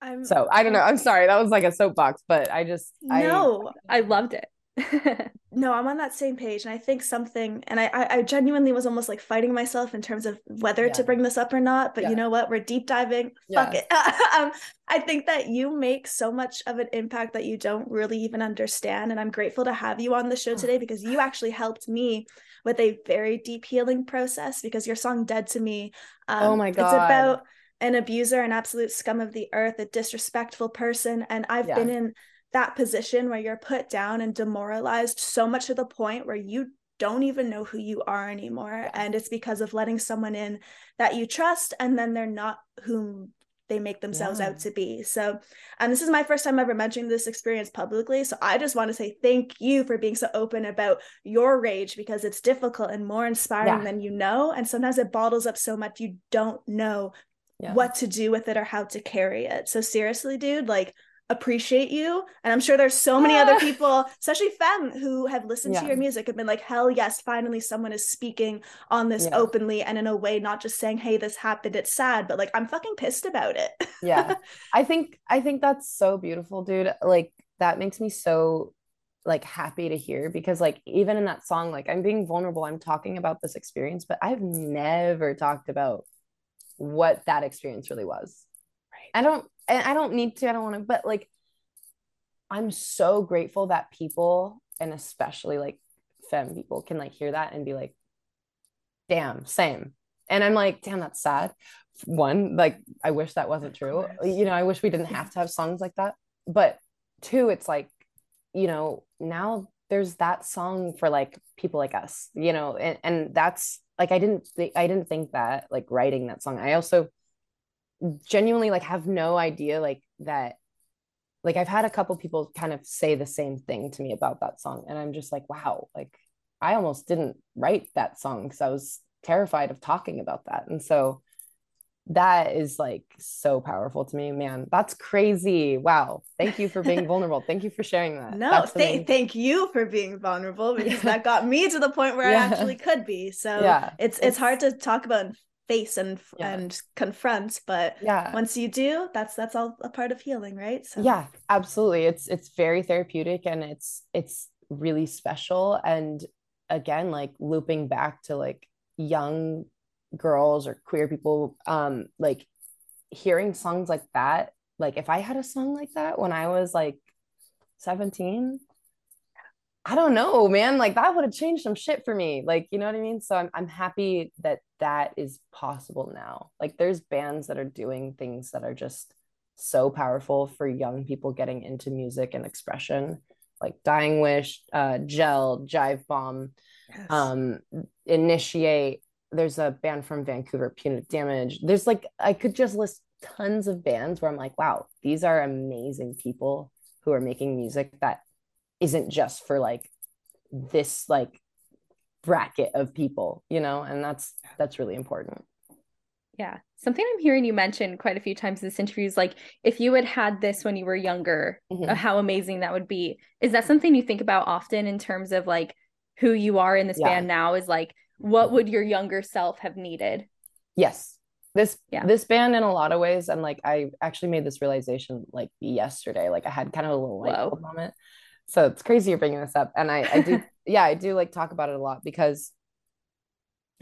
I'm, so I don't know. I'm sorry. That was like a soapbox, but I just no, I, I loved it. no, I'm on that same page, and I think something, and I, I, genuinely was almost like fighting myself in terms of whether yeah. to bring this up or not. But yeah. you know what? We're deep diving. Yeah. Fuck it. um, I think that you make so much of an impact that you don't really even understand, and I'm grateful to have you on the show today because you actually helped me with a very deep healing process. Because your song "Dead to Me," um, oh my god, it's about an abuser, an absolute scum of the earth, a disrespectful person. And I've been in that position where you're put down and demoralized so much to the point where you don't even know who you are anymore. And it's because of letting someone in that you trust, and then they're not whom they make themselves yeah. out to be. So, and this is my first time ever mentioning this experience publicly. So, I just want to say thank you for being so open about your rage because it's difficult and more inspiring yeah. than you know. And sometimes it bottles up so much you don't know yeah. what to do with it or how to carry it. So seriously, dude, like appreciate you. And i'm sure there's so many other ah. people especially femme who have listened yeah. to your music and been like hell yes finally someone is speaking on this yeah. openly and in a way not just saying hey this happened it's sad but like i'm fucking pissed about it. Yeah. I think i think that's so beautiful dude. Like that makes me so like happy to hear because like even in that song like i'm being vulnerable i'm talking about this experience but i've never talked about what that experience really was. Right. I don't and I don't need to, I don't want to, but like I'm so grateful that people and especially like femme people can like hear that and be like, damn, same. And I'm like, damn, that's sad. One, like I wish that wasn't true. You know, I wish we didn't have to have songs like that. But two, it's like, you know, now there's that song for like people like us, you know, and, and that's like I didn't think I didn't think that like writing that song. I also genuinely like have no idea like that like I've had a couple people kind of say the same thing to me about that song and I'm just like wow like I almost didn't write that song because I was terrified of talking about that. And so that is like so powerful to me man. That's crazy. Wow. Thank you for being vulnerable. Thank you for sharing that. No th- thank you for being vulnerable because that got me to the point where yeah. i actually could be. So yeah it's, it's, it's hard to talk about face and yeah. and confront but yeah once you do that's that's all a part of healing right so yeah absolutely it's it's very therapeutic and it's it's really special and again like looping back to like young girls or queer people um like hearing songs like that like if i had a song like that when i was like 17 I don't know, man. Like that would have changed some shit for me. Like, you know what I mean? So I'm I'm happy that that is possible now. Like there's bands that are doing things that are just so powerful for young people getting into music and expression. Like Dying Wish, uh, Gel, Jivebomb, yes. um, Initiate. There's a band from Vancouver, Punitive Damage. There's like I could just list tons of bands where I'm like, wow, these are amazing people who are making music that isn't just for like this like bracket of people you know and that's that's really important. Yeah. Something i'm hearing you mention quite a few times in this interview is like if you had had this when you were younger mm-hmm. how amazing that would be. Is that something you think about often in terms of like who you are in this yeah. band now is like what would your younger self have needed? Yes. This yeah. this band in a lot of ways and like i actually made this realization like yesterday. Like i had kind of a little light moment. So it's crazy you're bringing this up. And i i do yeah i do like talk about it a lot because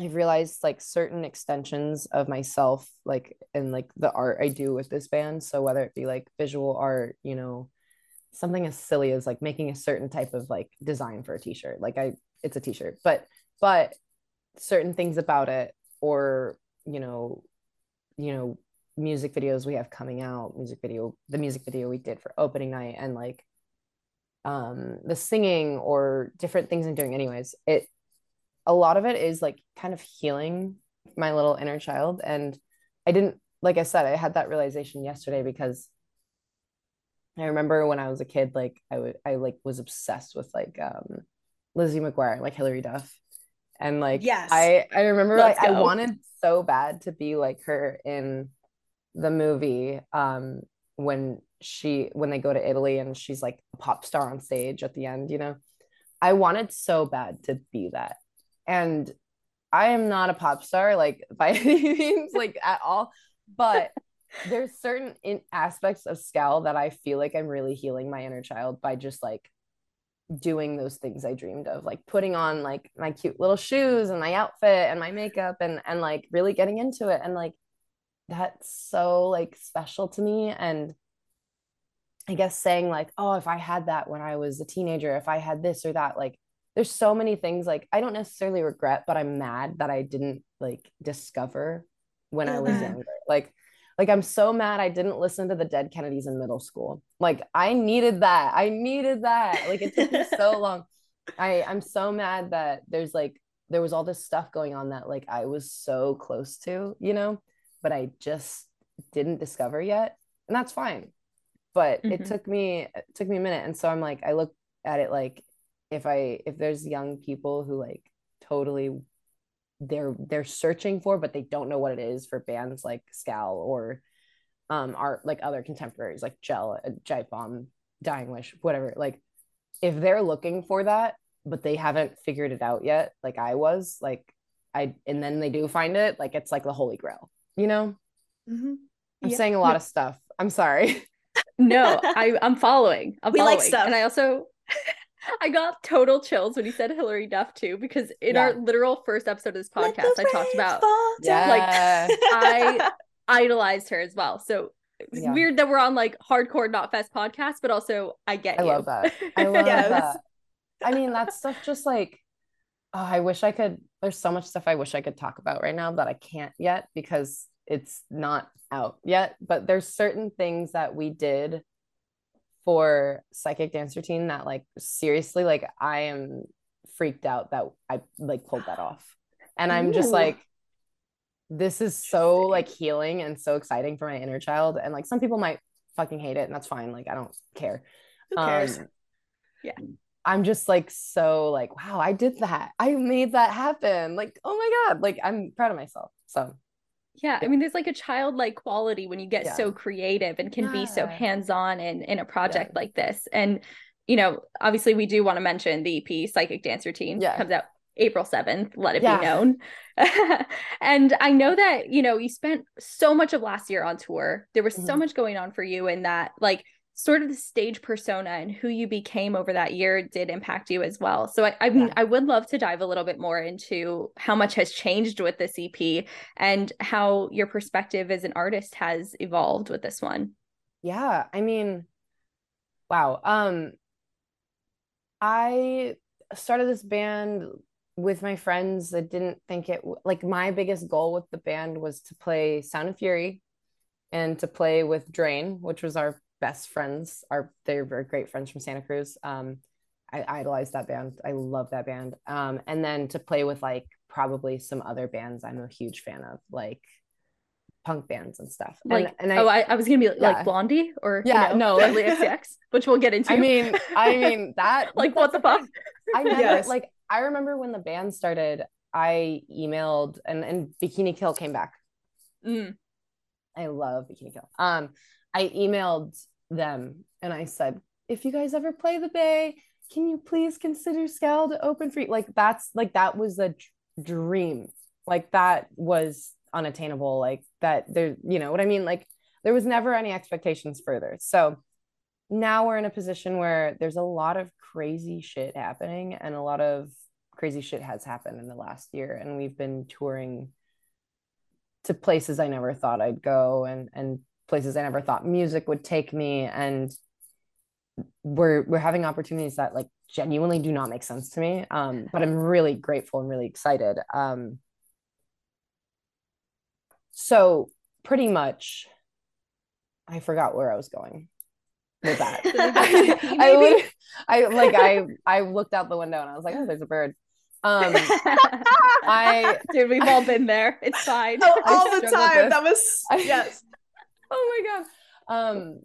i've realized like certain extensions of myself like in like the art i do with this band. So whether it be like visual art you know something as silly as like making a certain type of like design for a t-shirt like i it's a t-shirt but but certain things about it or you know you know music videos we have coming out music video the music video we did for opening night and like um, the singing or different things I'm doing anyways, it a lot of it is like kind of healing my little inner child. And I didn't, like I said, I had that realization yesterday because I remember when I was a kid, like I would, I like was obsessed with like um, Lizzie McGuire, like Hilary Duff. And like, yes, I, I remember Let's like go. I wanted so bad to be like her in the movie um, when she when they go to Italy and she's like a pop star on stage at the end, you know. I wanted so bad to be that. And I am not a pop star like by any means like at all, but there's certain in aspects of Scowl that I feel like I'm really healing my inner child by just like doing those things I dreamed of, like putting on like my cute little shoes and my outfit and my makeup and and like really getting into it and like that's so like special to me and I guess saying like, oh, if I had that when I was a teenager, if I had this or that, like there's so many things like I don't necessarily regret, but I'm mad that I didn't like discover when I was mm-hmm. younger. Like like I'm so mad I didn't listen to the Dead Kennedys in middle school. Like I needed that. I needed that. Like it took me so long. I I'm so mad that there's like there was all this stuff going on that like I was so close to, you know, but I just didn't discover yet. And that's fine but mm-hmm. it took me it took me a minute and so i'm like i look at it like if i if there's young people who like totally they're they're searching for but they don't know what it is for bands like Scowl or um are like other contemporaries like Gel, uh, Giant Bomb, Dying Wish, whatever. Like if they're looking for that, but they haven't figured it out yet, like I was, like I and then they do find it, like it's like the holy grail, you know? Mm-hmm. I'm yeah. saying a lot of stuff. I'm sorry. no, I I'm following. I'm we following. Like stuff. And I also I got total chills when he said Hilary Duff too, because in yeah. our literal first episode of this podcast, I talked about yeah. like I idolized her as well. So it's yeah. weird that we're on like hardcore not fest podcast, but also I get I you. love that. I love yes. that. I mean, that stuff just like oh, I wish I could. There's so much stuff I wish I could talk about right now that I can't yet because it's not out yet. But there's certain things that we did for psychic dance routine that like seriously like i am freaked out that i like pulled that off. And i'm Ooh. just like this is so like healing and so exciting for my inner child. And like some people might fucking hate it and that's fine. Like i don't care. Who cares? Um, yeah. I'm just like so like wow i did that. I made that happen. Like oh my god. Like i'm proud of myself. So yeah, I mean, there's like a childlike quality when you get yeah. so creative and can yeah. be so hands-on in in a project yeah. like this. And you know, obviously, we do want to mention the EP "Psychic Dance Routine" yeah. comes out April 7th, let it be known. and I know that, you know, you spent so much of last year on tour. There was mm-hmm. so much going on for you and that like sort of the stage persona and who you became over that year did impact you as well. So I I, mean, yeah. I would love to dive a little bit more into how much has changed with this EP and how your perspective as an artist has evolved with this one. Yeah, I mean, wow. Um I started this band with my friends. that didn't think it like my biggest goal with the band was to play Sound of Fury and to play with Drain, which was our best friends are they're very great friends from Santa Cruz. Um, I idolize that band. I love that band. Um, and then to play with like probably some other bands I'm a huge fan of, like punk bands and stuff. Like, and, and I, oh, I, I, was gonna be yeah. like Blondie or yeah, you know, no, like XCX, which we'll get into. I mean, I mean that. like what the fuck? I never yes. like. I remember when the band started. I emailed and and Bikini Kill came back. Mm. I love Bikini Kill. Um, I emailed them and I said, if you guys ever play the Bay, can you please consider Scowl to open for you? Like that's like that was a dream. Like that was unattainable. Like that there, you know what I mean? Like there was never any expectations further. So now we're in a position where there's a lot of crazy shit happening and a lot of crazy shit has happened in the last year and we've been touring to places I never thought I'd go and and places I never thought music would take me and we're we're having opportunities that like genuinely do not make sense to me um but I'm really grateful and really excited um. So pretty much I forgot where I was going with that. I, I, I like I I looked out the window and I was like oh there's a bird. Um I dude we've all been there. It's fine. Oh, all the time. that was yes oh my god. Um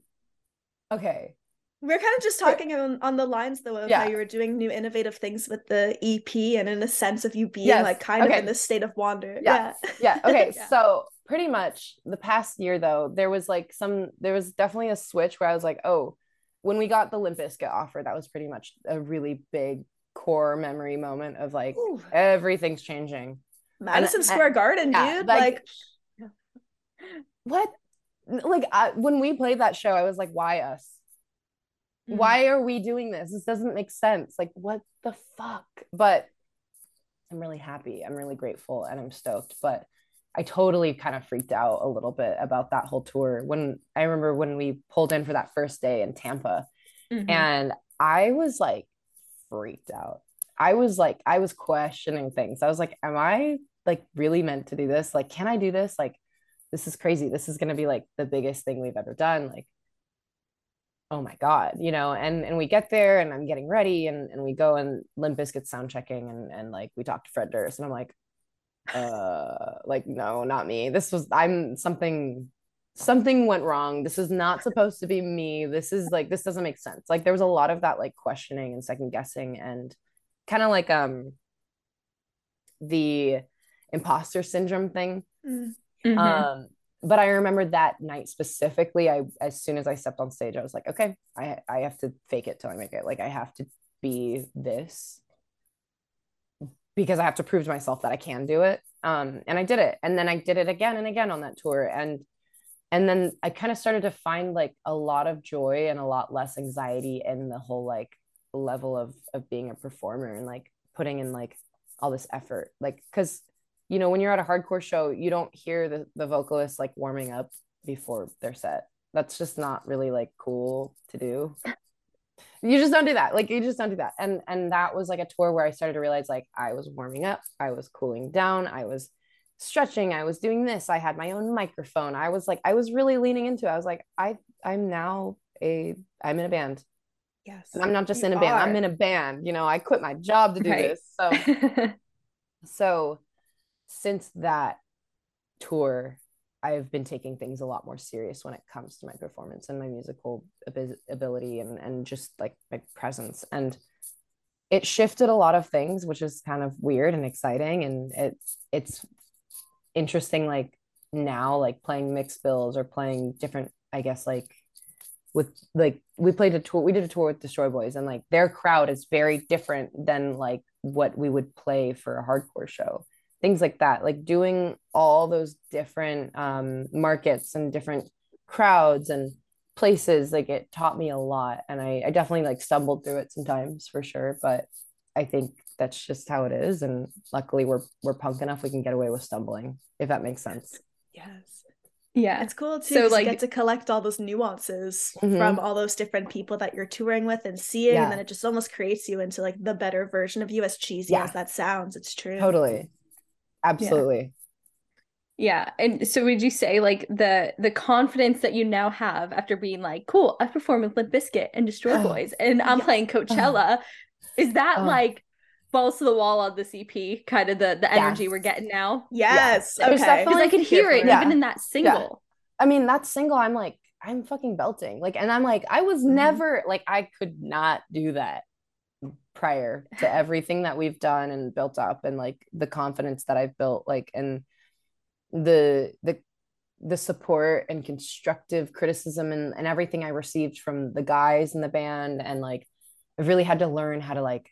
okay. We're kind of just talking on, on the lines though of yeah. how you were doing new innovative things with the EP and in a sense of you being yes. like kind okay. of in this state of wonder. Yeah. Yeah. yeah. Okay. yeah. So pretty much the past year though, there was like some there was definitely a switch where I was like, oh, when we got the Limp Bizkit offer, that was pretty much a really big core memory moment of like Ooh. everything's changing. Madison and, Square and, Garden, dude. like, like what like I, when we played that show i was like why us? Mm-hmm. why are we doing this? This doesn't make sense. Like what the fuck? But i'm really happy. I'm really grateful and i'm stoked. But i totally kind of freaked out a little bit about that whole tour when i remember when we pulled in for that first day in tampa mm-hmm. and i was like freaked out. I was like i was questioning things. I was like am i like really meant to do this? Like can i do this? Like this is crazy. This is going to be like the biggest thing we've ever done. Like, oh my God, you know, and, and we get there and I'm getting ready and, and we go and Limp Bizkit sound checking and, and like, we talk to Fred Durst and I'm like, uh, like, no, not me. This was, I'm something, something went wrong. This is not supposed to be me. This is like, this doesn't make sense. Like there was a lot of that like questioning and second guessing and kind of like, um, the imposter syndrome thing. Mm. Mm-hmm. Um, but I remember that night specifically. I as soon as I stepped on stage, I was like, okay, I I have to fake it till I make it. Like I have to be this because I have to prove to myself that I can do it. Um, and I did it, and then I did it again and again on that tour, and and then I kind of started to find like a lot of joy and a lot less anxiety in the whole like level of of being a performer and like putting in like all this effort, like because you know, when you're at a hardcore show, you don't hear the, the vocalist like warming up before their set. That's just not really like cool to do. You just don't do that. Like you just don't do that. And and that was like a tour where I started to realize like I was warming up, I was cooling down, I was stretching, I was doing this, I had my own microphone. I was like I was really leaning into it. I was like I I'm now a I'm in a band. Yes. And I'm not just in a band. Are. I'm in a band. You know, I quit my job to do right. this. So so since that tour, I've been taking things a lot more serious when it comes to my performance and my musical ab- ability and, and just like my presence. And it shifted a lot of things, which is kind of weird and exciting. And it's, it's interesting, like now, like playing mixed bills or playing different, I guess, like with like we played a tour we did a tour with destroy boys and like their crowd is very different than like what we would play for a hardcore show things like that like doing all those different um, markets and different crowds and places like it taught me a lot and I, I definitely like stumbled through it sometimes for sure but i think that's just how it is and luckily we're we're punk enough we can get away with stumbling if that makes sense yes yeah it's cool too so like you get to collect all those nuances mm-hmm. from all those different people that you're touring with and seeing yeah. and then it just almost creates you into like the better version of you as cheesy yeah. as that sounds it's true totally absolutely yeah. yeah. And so would you say like the the confidence that you now have after being like, cool, I perform with Limp Bizkit and Destroy oh, Boys and I'm playing Coachella, is that oh. like balls to the wall on the EP, kind of the the energy yes. we're getting now? Yes. yes. Okay. Because I could hear it, it even in that single. Yeah. I mean, that single, I'm like, I'm fucking belting. Like, and I'm like, I was mm-hmm. never like I could not do that prior to everything that we've done and built up and like the confidence that I've built like and the the the support and constructive criticism and, and everything I received from the guys in the band and like I've really had to learn how to like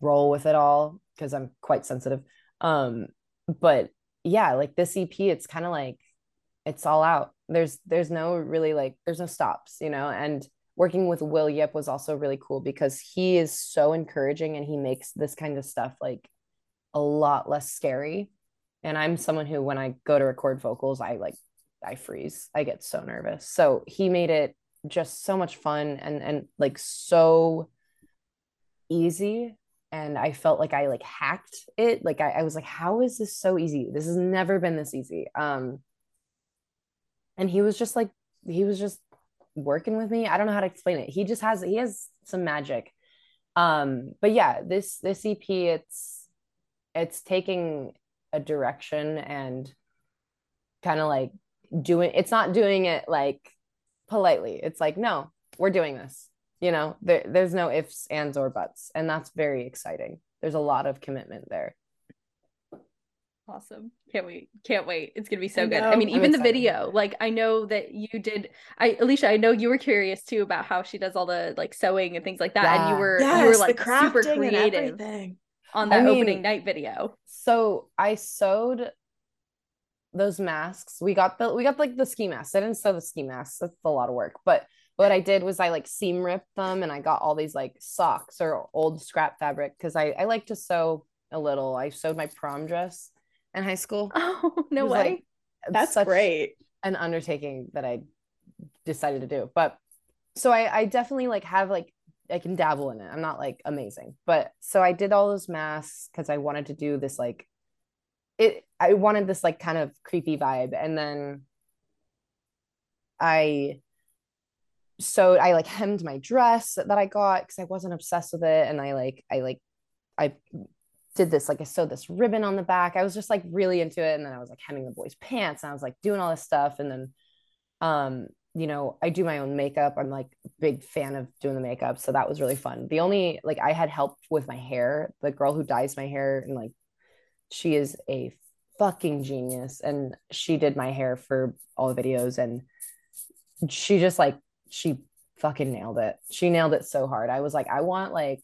roll with it all because I'm quite sensitive. Um but yeah like this EP it's kind of like it's all out. There's there's no really like there's no stops you know? And working with Will Yip was also really cool because he is so encouraging and he makes this kind of stuff like a lot less scary. And I'm someone who, when I go to record vocals, I like, I freeze. I get so nervous. So he made it just so much fun and and like so easy and i felt like i like hacked it like I, I was like how is this so easy this has never been this easy um and he was just like he was just working with me. I don't know how to explain it. He just has he has some magic. Um, but yeah, this this EP it's it's taking a direction and kind of like doing it's not doing it like politely. It's like, no, we're doing this. You know, there, there's no ifs, ands, or buts. And that's very exciting. There's a lot of commitment there. Awesome. Can't wait. Can't wait. It's going to be so I good. I mean, even the video, like I know that you did I Alicia, I know you were curious too about how she does all the like sewing and things like that yeah. and you were yes, you were like super creative on that I mean, opening night video. So, I sewed those masks. We got the we got like the ski masks. I didn't sew the ski masks. That's a lot of work. But what I did was I like seam ripped them and I got all these like socks or old scrap fabric because I I like to sew a little. I sewed my prom dress in high school. Oh, no way. Like, That's great. An undertaking that I decided to do. But so I, I definitely like have like I can dabble in it. I'm not like amazing. But so I did all those masks because I wanted to do this like it I wanted this like kind of creepy vibe. And then I so I like hemmed my dress that I got because I wasn't obsessed with it. And I like I like I did this like I sewed this ribbon on the back. I was just like really into it. And then I was like hemming the boys' pants and I was like doing all this stuff. And then um, you know, I do my own makeup. I'm like a big fan of doing the makeup. So that was really fun. The only like I had help with my hair, the girl who dyes my hair and like she is a fucking genius and she did my hair for all the videos and she just like she fucking nailed it. She nailed it so hard. I was like, I want like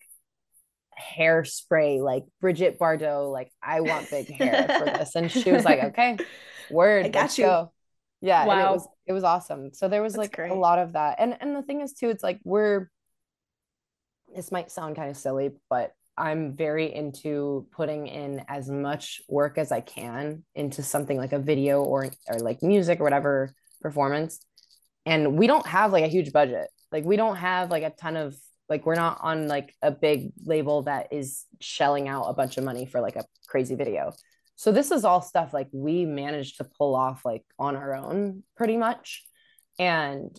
hairspray, like Brigitte Bardot, like I want big hair for this. And she was like, okay, word, I got let's you. go. Yeah, wow. it was it was awesome. So there was That's like great. a lot of that. And and the thing is too, it's like we're this might sound kind of silly, but I'm very into putting in as much work as I can into something like a video or or like music or whatever performance. And we don't have like a huge budget. Like we don't have like a ton of like we're not on like a big label that is shelling out a bunch of money for like a crazy video. So this is all stuff like we managed to pull off like on our own pretty much and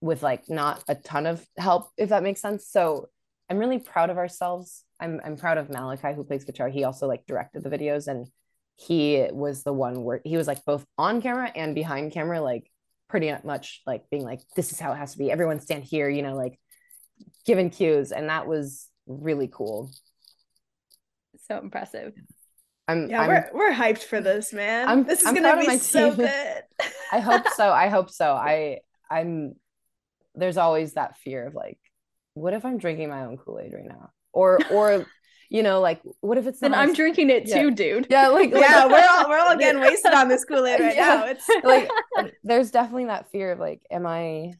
with like not a ton of help if that makes sense. So I'm really proud of ourselves. I'm I'm proud of Malachi who plays guitar. He also like directed the videos and he was the one where he was like both on camera and behind camera like pretty much like being like this is how it has to be. Everyone stand here, you know, like given cues and that was really cool. So impressive. I'm yeah, I'm, we're we're hyped for this, man. I'm, this is I'm gonna be so team. good. I hope so. I hope so. I I'm there's always that fear of like, what if I'm drinking my own Kool-Aid right now? Or or you know, like what if it's then I'm drinking it too, yeah. dude. Yeah, like yeah, we're all we're all getting wasted on this Kool-Aid right yeah. now. It's like there's definitely that fear of like, am I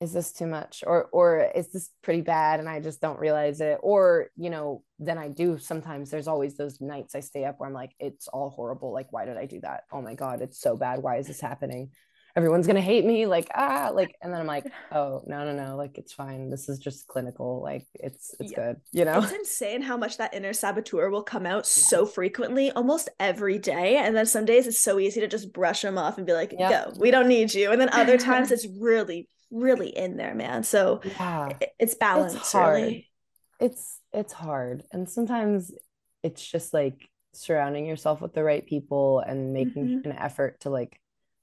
is this too much? Or or is this pretty bad and i just don't realize it? Or you know then i do sometimes there's always those nights i stay up where i'm like it's all horrible. Like why did i do that? Oh my god it's so bad. Why is this happening? Everyone's gonna hate me. Like ah like and then i'm like oh no no no. Like it's fine. This is just clinical. Like it's it's yeah. good you know? It's insane how much that inner saboteur will come out so frequently almost every day and then some days it's so easy to just brush them off and be like yep. go we don't need you. And then other times it's really really in there, man. So yeah, it's balanced. It's hard. Really. It's it's hard, and sometimes it's just like surrounding yourself with the right people and making mm-hmm. an effort to like,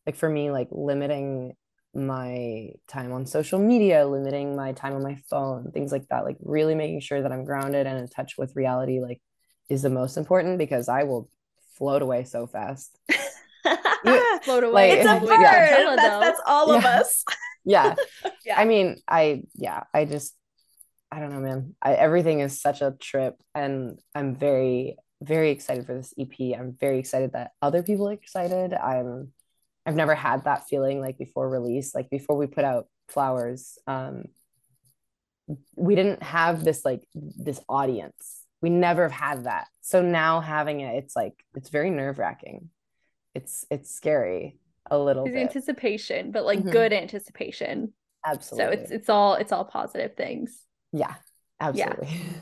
like for me, like limiting my time on social media, limiting my time on my phone, things like that. Like really making sure that I'm grounded and in touch with reality, like is the most important because I will float away so fast. float away. Like, it's a bird. Yeah. That's, that's all yeah. of us yeah. yeah. I mean, I yeah, I just I don't know, man. I, everything is such a trip, and I'm very very excited for this EP. I'm very excited that other people are excited. I'm I've never had that feeling like before release, like before we put out Flowers. Um, we didn't have this like this audience. We never have had that. So now having it, it's like it's very nerve wracking. It's it's scary a little bit. anticipation, but like mm-hmm. good anticipation. Absolutely. So it's it's all it's all positive things. Yeah, absolutely. Yeah.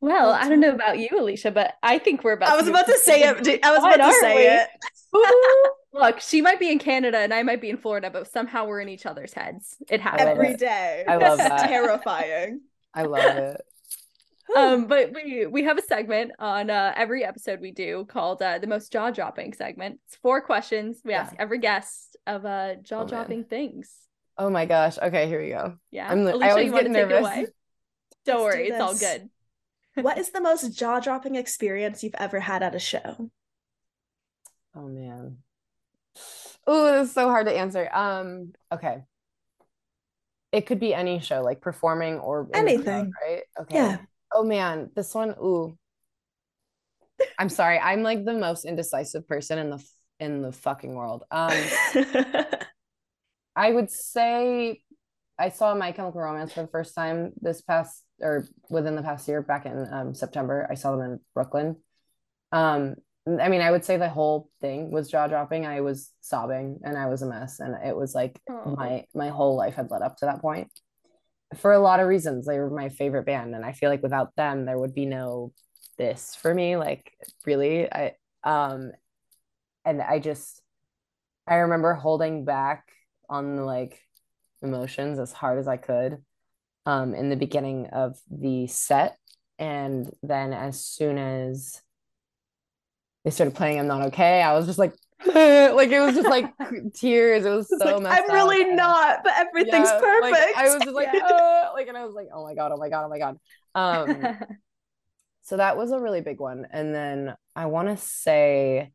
Well, I don't know about you, Alicia, but I think we're about. I was about to say it. I was about to say we? it. Look, she might be in Canada and I might be in Florida, but somehow we're in each other's heads. It happens every day. I love that. Terrifying. I love it um but we we have a segment on uh every episode we do called uh the most jaw-dropping segment. It's four questions we yeah. ask every guest of uh jaw-dropping oh, things. Oh my gosh. Okay here we go. Yeah. I'm Alicia, I always get nervous. don't Let's worry do it's all good. What is the most jaw-dropping experience you've ever had at a show? Oh man. Oh this is so hard to answer. Um okay. It could be any show like performing or anything. right? Okay. Yeah Oh man, this one. Ooh. I'm sorry. I'm like the most indecisive person in the in the fucking world. Um I would say I saw My Chemical Romance for the first time this past or within the past year back in um, September. I saw them in Brooklyn. Um I mean, I would say the whole thing was jaw dropping. I was sobbing and I was a mess and it was like oh. my my whole life had led up to that point for a lot of reasons they were my favorite band and i feel like without them there would be no this for me like really i um and i just i remember holding back on like emotions as hard as i could um in the beginning of the set and then as soon as they started playing i'm not okay i was just like like it was just like tears. It was so like, I'm really up. not, but everything's yeah, perfect. Like, I was just like, oh, like, and I was like, oh my god, oh my god, oh my god. Um, so that was a really big one. And then I want to say,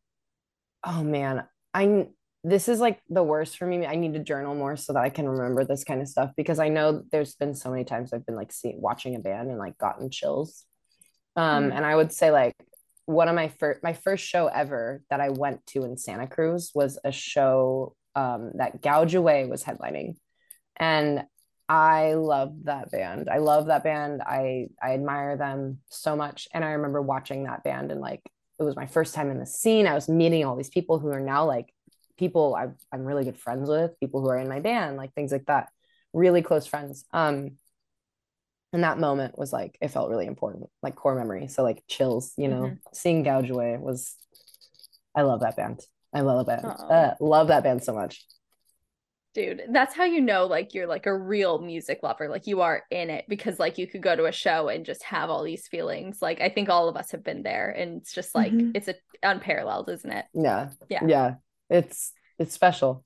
oh man, I this is like the worst for me. I need to journal more so that I can remember this kind of stuff because I know there's been so many times I've been like seeing watching a band and like gotten chills. Um, mm. and I would say like one of my first my first show ever that I went to in Santa Cruz was a show um, that Gouge Away was headlining, and I love that band. I love that band. I I admire them so much, and I remember watching that band and like it was my first time in the scene. I was meeting all these people who are now like people i am really good friends with, people who are in my band, like things like that. Really close friends. Um, and that moment was like it felt really important, like core memory. So like chills, you know, mm-hmm. seeing Gouge Away was. I love that band. I love that band. Uh, love that band so much. Dude, that's how you know like you're like a real music lover. Like you are in it because like you could go to a show and just have all these feelings. Like I think all of us have been there and it's just like mm-hmm. it's a unparalleled, isn't it? Yeah. Yeah. Yeah it's it's special.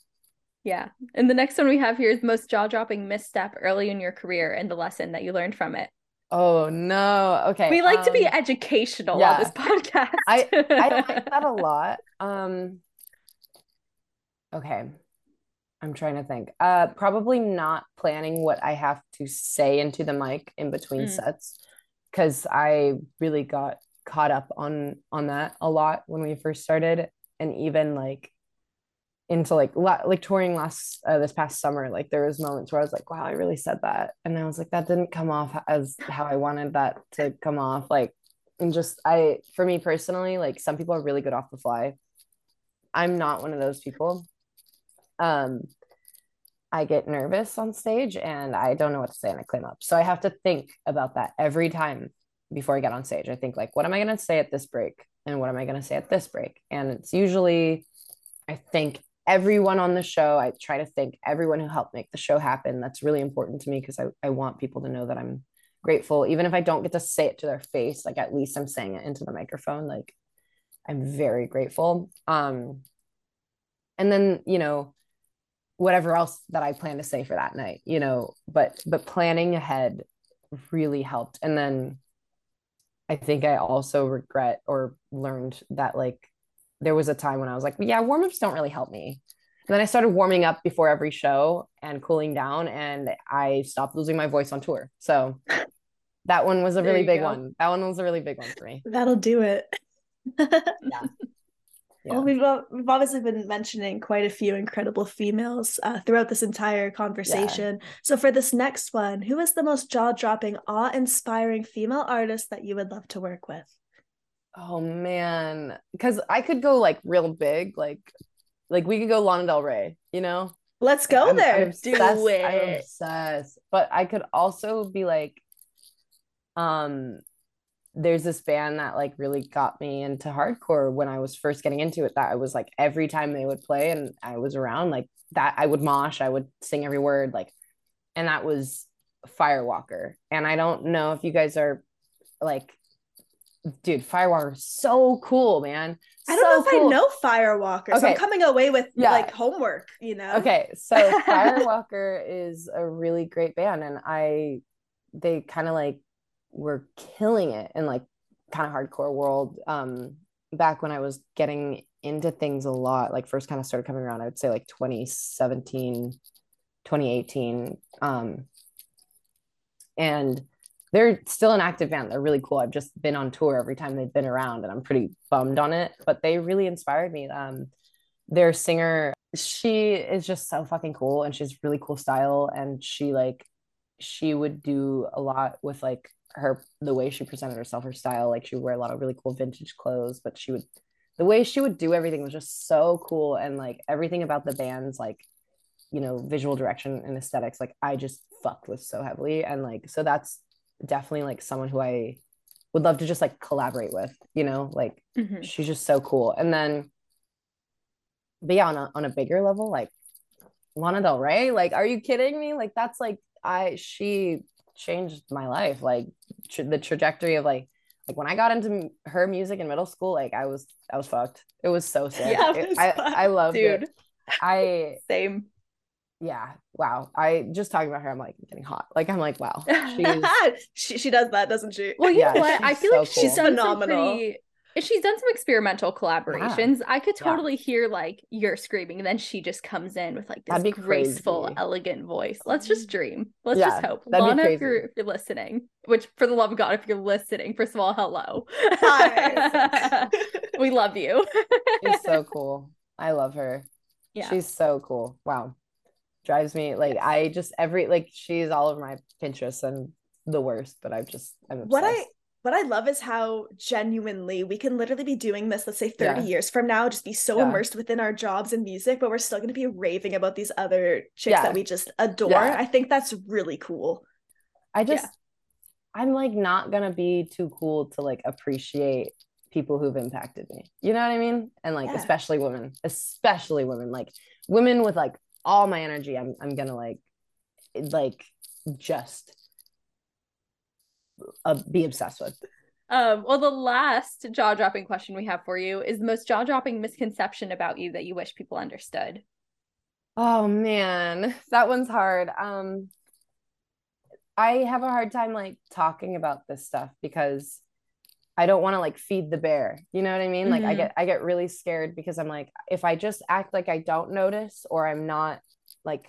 Yeah. And the next one we have here is most jaw-dropping misstep early in your career and the lesson that you learned from it. Oh no. Okay. We like um, to be um, educational yeah. on this podcast. I I like that a lot. Um okay. I'm trying to think. Uh probably not planning what I have to say into the mic in between mm. sets cuz I really got caught up on on that a lot when we first started and even like into like like touring last uh, this past summer like there was moments where i was like wow i really said that. And i was like that didn't come off as how i wanted that to come off. Like and just i for me personally like some people are really good off the fly. I'm not one of those people. Um i get nervous on stage and i don't know what to say and i clam up. So i have to think about that every time before i get on stage. I think like what am i going to say at this break and what am i going to say at this break? And it's usually I think everyone on the show. I try to thank everyone who helped make the show happen. That's really important to me because I, I want people to know that I'm grateful. Even if I don't get to say it to their face, like at least I'm saying it into the microphone. Like I'm very grateful. Um, and then, you know, whatever else that I plan to say for that night, you know, but but planning ahead really helped. And then I think I also regret or learned that like there was a time when I was like, yeah, warm ups don't really help me. And then I started warming up before every show and cooling down, and I stopped losing my voice on tour. So that one was a really big go. one. That one was a really big one for me. That'll do it. yeah. Yeah. Well, we've, we've obviously been mentioning quite a few incredible females uh, throughout this entire conversation. Yeah. So, for this next one, who is the most jaw dropping, awe inspiring female artist that you would love to work with? Oh man, because I could go like real big, like like we could go Lana Del Rey, you know. Let's go I'm, there. I'm obsessed, Do it. I'm obsessed. But I could also be like, um, there's this band that like really got me into hardcore when I was first getting into it. That I was like every time they would play and I was around, like that I would mosh, I would sing every word, like, and that was Firewalker. And I don't know if you guys are like dude, Firewalker is so cool, man. I don't so know if cool. I know Firewalker. Okay. So I'm coming away with yeah. like homework, you know. Okay. So Firewalker is a really great band and I they kind of like were killing it in like kind of hardcore world um back when I was getting into things a lot, like first kind of started coming around, I would say like 2017, 2018. Um and they're still an active band. They're really cool. I've just been on tour every time they've been around, and I'm pretty bummed on it. But they really inspired me. Um, their singer, she is just so fucking cool, and she's really cool style. And she like, she would do a lot with like her the way she presented herself, her style. Like she would wear a lot of really cool vintage clothes, but she would the way she would do everything was just so cool, and like everything about the band's like you know visual direction and aesthetics like i just fucked with so heavily and like so that's definitely like someone who I would love to just like collaborate with, you know, like mm-hmm. she's just so cool. And then, but yeah, on a, on a bigger level, like Lana Del Rey, like, are you kidding me? Like, that's like, I, she changed my life. Like tra- the trajectory of like, like when I got into her music in middle school, like I was, I was fucked. It was so sick. Yeah, it, I, I loved Dude. it. I same yeah wow i just talking about her i'm like getting hot like i'm like wow she's she, she does that doesn't she well you yeah, know what i feel so like she's cool. phenomenal pretty, she's done some experimental collaborations. Yeah. I could totally yeah. hear like you're screaming, and then she just comes in with like this graceful, crazy. elegant voice. Let's just dream. Let's yeah, just hope. Lana, if you're, if you're, listening, which for the love of God, if you're listening, first of all, hello. Hi. we love you. she's so cool. I love her. Yeah. She's so cool. Wow. Drives me like I just every like she's all over my Pinterest and the worst, but I've just I'm obsessed. What I what I love is how genuinely we can literally be doing this, let's say 30 yeah. years from now, just be so yeah. immersed within our jobs and music, but we're still going to be raving about these other chicks yeah. that we just adore. I think that's really cool. I just, I'm like not going to be too cool to like appreciate people who've impacted me. You know what I mean? And like, especially women, especially women, like women with like all my energy. I'm, I'm going to like, like just uh, be obsessed with. Um, well, the last jaw dropping question we have for you is the most jaw dropping misconception about you that you wish people understood. Oh man, that one's hard. Um, I have a hard time like talking about this stuff because I don't want to like feed the bear. You know what I mean? Mm-hmm. Like I mm-hmm. get I get really scared because I'm like if I just act like I don't notice or I'm not like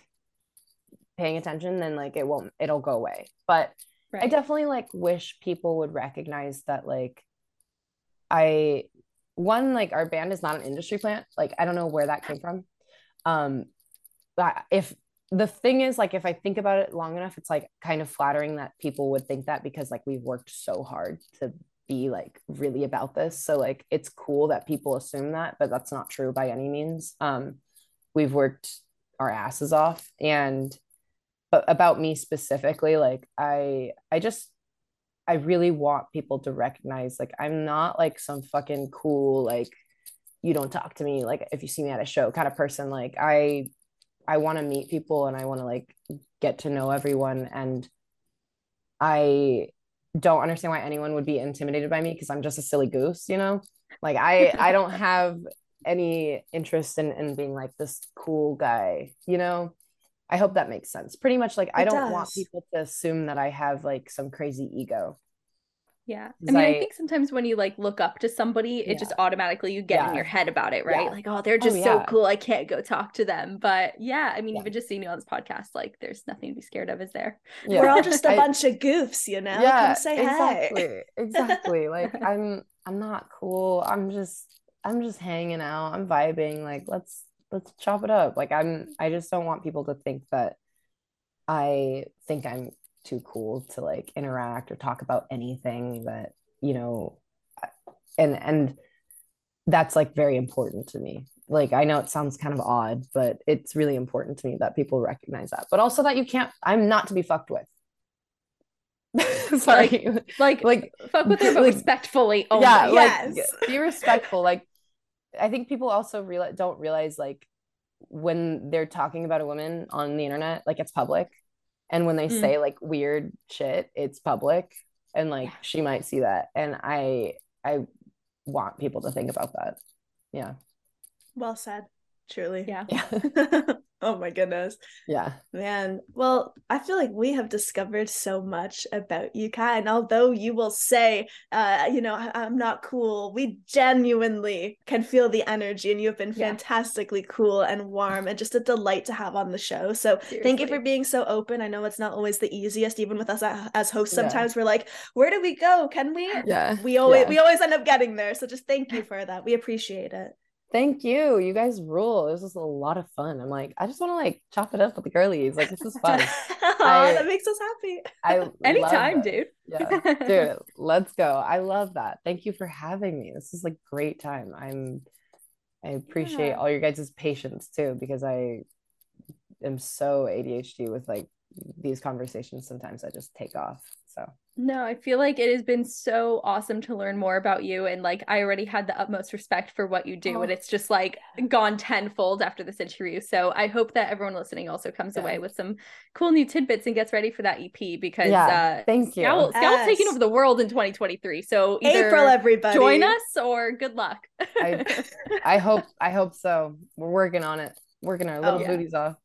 paying attention then like it won't it'll go away. But Right. I definitely like wish people would recognize that like I one like our band is not an industry plant. Like I don't know where that came from. Um but if the thing is like if I think about it long enough it's like kind of flattering that people would think that because like we've worked so hard to be like really about this. So like it's cool that people assume that, but that's not true by any means. Um we've worked our asses off and but about me specifically like i i just i really want people to recognize like i'm not like some fucking cool like you don't talk to me like if you see me at a show kind of person like i i want to meet people and i want to like get to know everyone and i don't understand why anyone would be intimidated by me because i'm just a silly goose you know like i i don't have any interest in in being like this cool guy you know I hope that makes sense. Pretty much like it I don't does. want people to assume that I have like some crazy ego. Yeah. I mean, I, I, think sometimes when you like look up to somebody, it yeah. just automatically you get yeah. in your head about it, right? Yeah. Like, oh, they're oh, just oh, so cool. I can't go talk to them. But yeah, I mean, even just seeing you on this podcast, like there's nothing to be scared of, is there? We're all just a I, bunch of goofs, you know? Yeah, Come say exactly. Hey. exactly. Like I'm I'm not cool. I'm just I'm just hanging out. I'm vibing. Like let's let's chop it up like i'm i just don't want people to think that i think i'm too cool to like interact or talk about anything that you know and and that's like very important to me like i know it sounds kind of odd but it's really important to me that people recognize that but also that you can't i'm not to be fucked with sorry like, like like fuck with her but like, respectfully only. yeah yes. like be respectful like I think people also realize don't realize like when they're talking about a woman on the internet, like it's public. And when they mm. say like weird shit, it's public. And like yeah. she might see that. And I I want people to think about that. Yeah. Well said. Truly. Yeah. Yeah. Oh my goodness. Yeah. Man. Well, I feel like we have discovered so much about you, Kat. And although you will say, uh, you know, I'm not cool, we genuinely can feel the energy and you have been fantastically yeah. cool and warm and just a delight to have on the show. So Seriously. thank you for being so open. I know it's not always the easiest, even with us as hosts. Sometimes yeah. we're like, where do we go? Can we? Yeah. We always yeah. we always end up getting there. So just thank you for that. We appreciate it. Thank you. You guys rule. This was a lot of fun. I'm like, I just want to like chop it up with the girlies. Like, this is fun. I, that makes us happy. I anytime, dude. Yeah, dude. Let's go. I love that. Thank you for having me. This is like great time. I'm. I appreciate yeah. all your guys' patience too, because I am so ADHD with like these conversations. Sometimes I just take off. So no, I feel like it has been so awesome to learn more about you. And like, I already had the utmost respect for what you do. Oh. And it's just like gone tenfold after this interview. So I hope that everyone listening also comes yeah. away with some cool new tidbits and gets ready for that EP because yeah, uh, thank you. Scowl, Scowl's yes. taking over the world in 2023. So April, everybody. Join us or good luck. I, I hope, I hope so. We're working on it, working our little oh, yeah. booties off.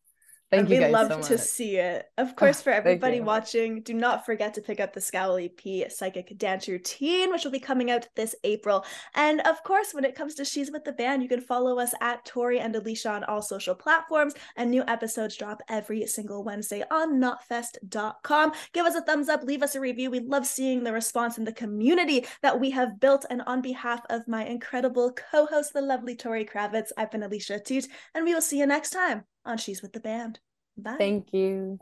Thank and you. We love so to see it. Of course, for everybody watching, do not forget to pick up the Scowl EP Psychic Dance Routine, which will be coming out this April. And of course, when it comes to She's with the Band, you can follow us at Tori and Alicia on all social platforms. And new episodes drop every single Wednesday on knotfest.com. Give us a thumbs up, leave us a review. We love seeing the response in the community that we have built. And on behalf of my incredible co-host, the lovely Tori Kravitz, I've been Alicia Atout, and we will see you next time on She's with the Band. Bye. Thank you.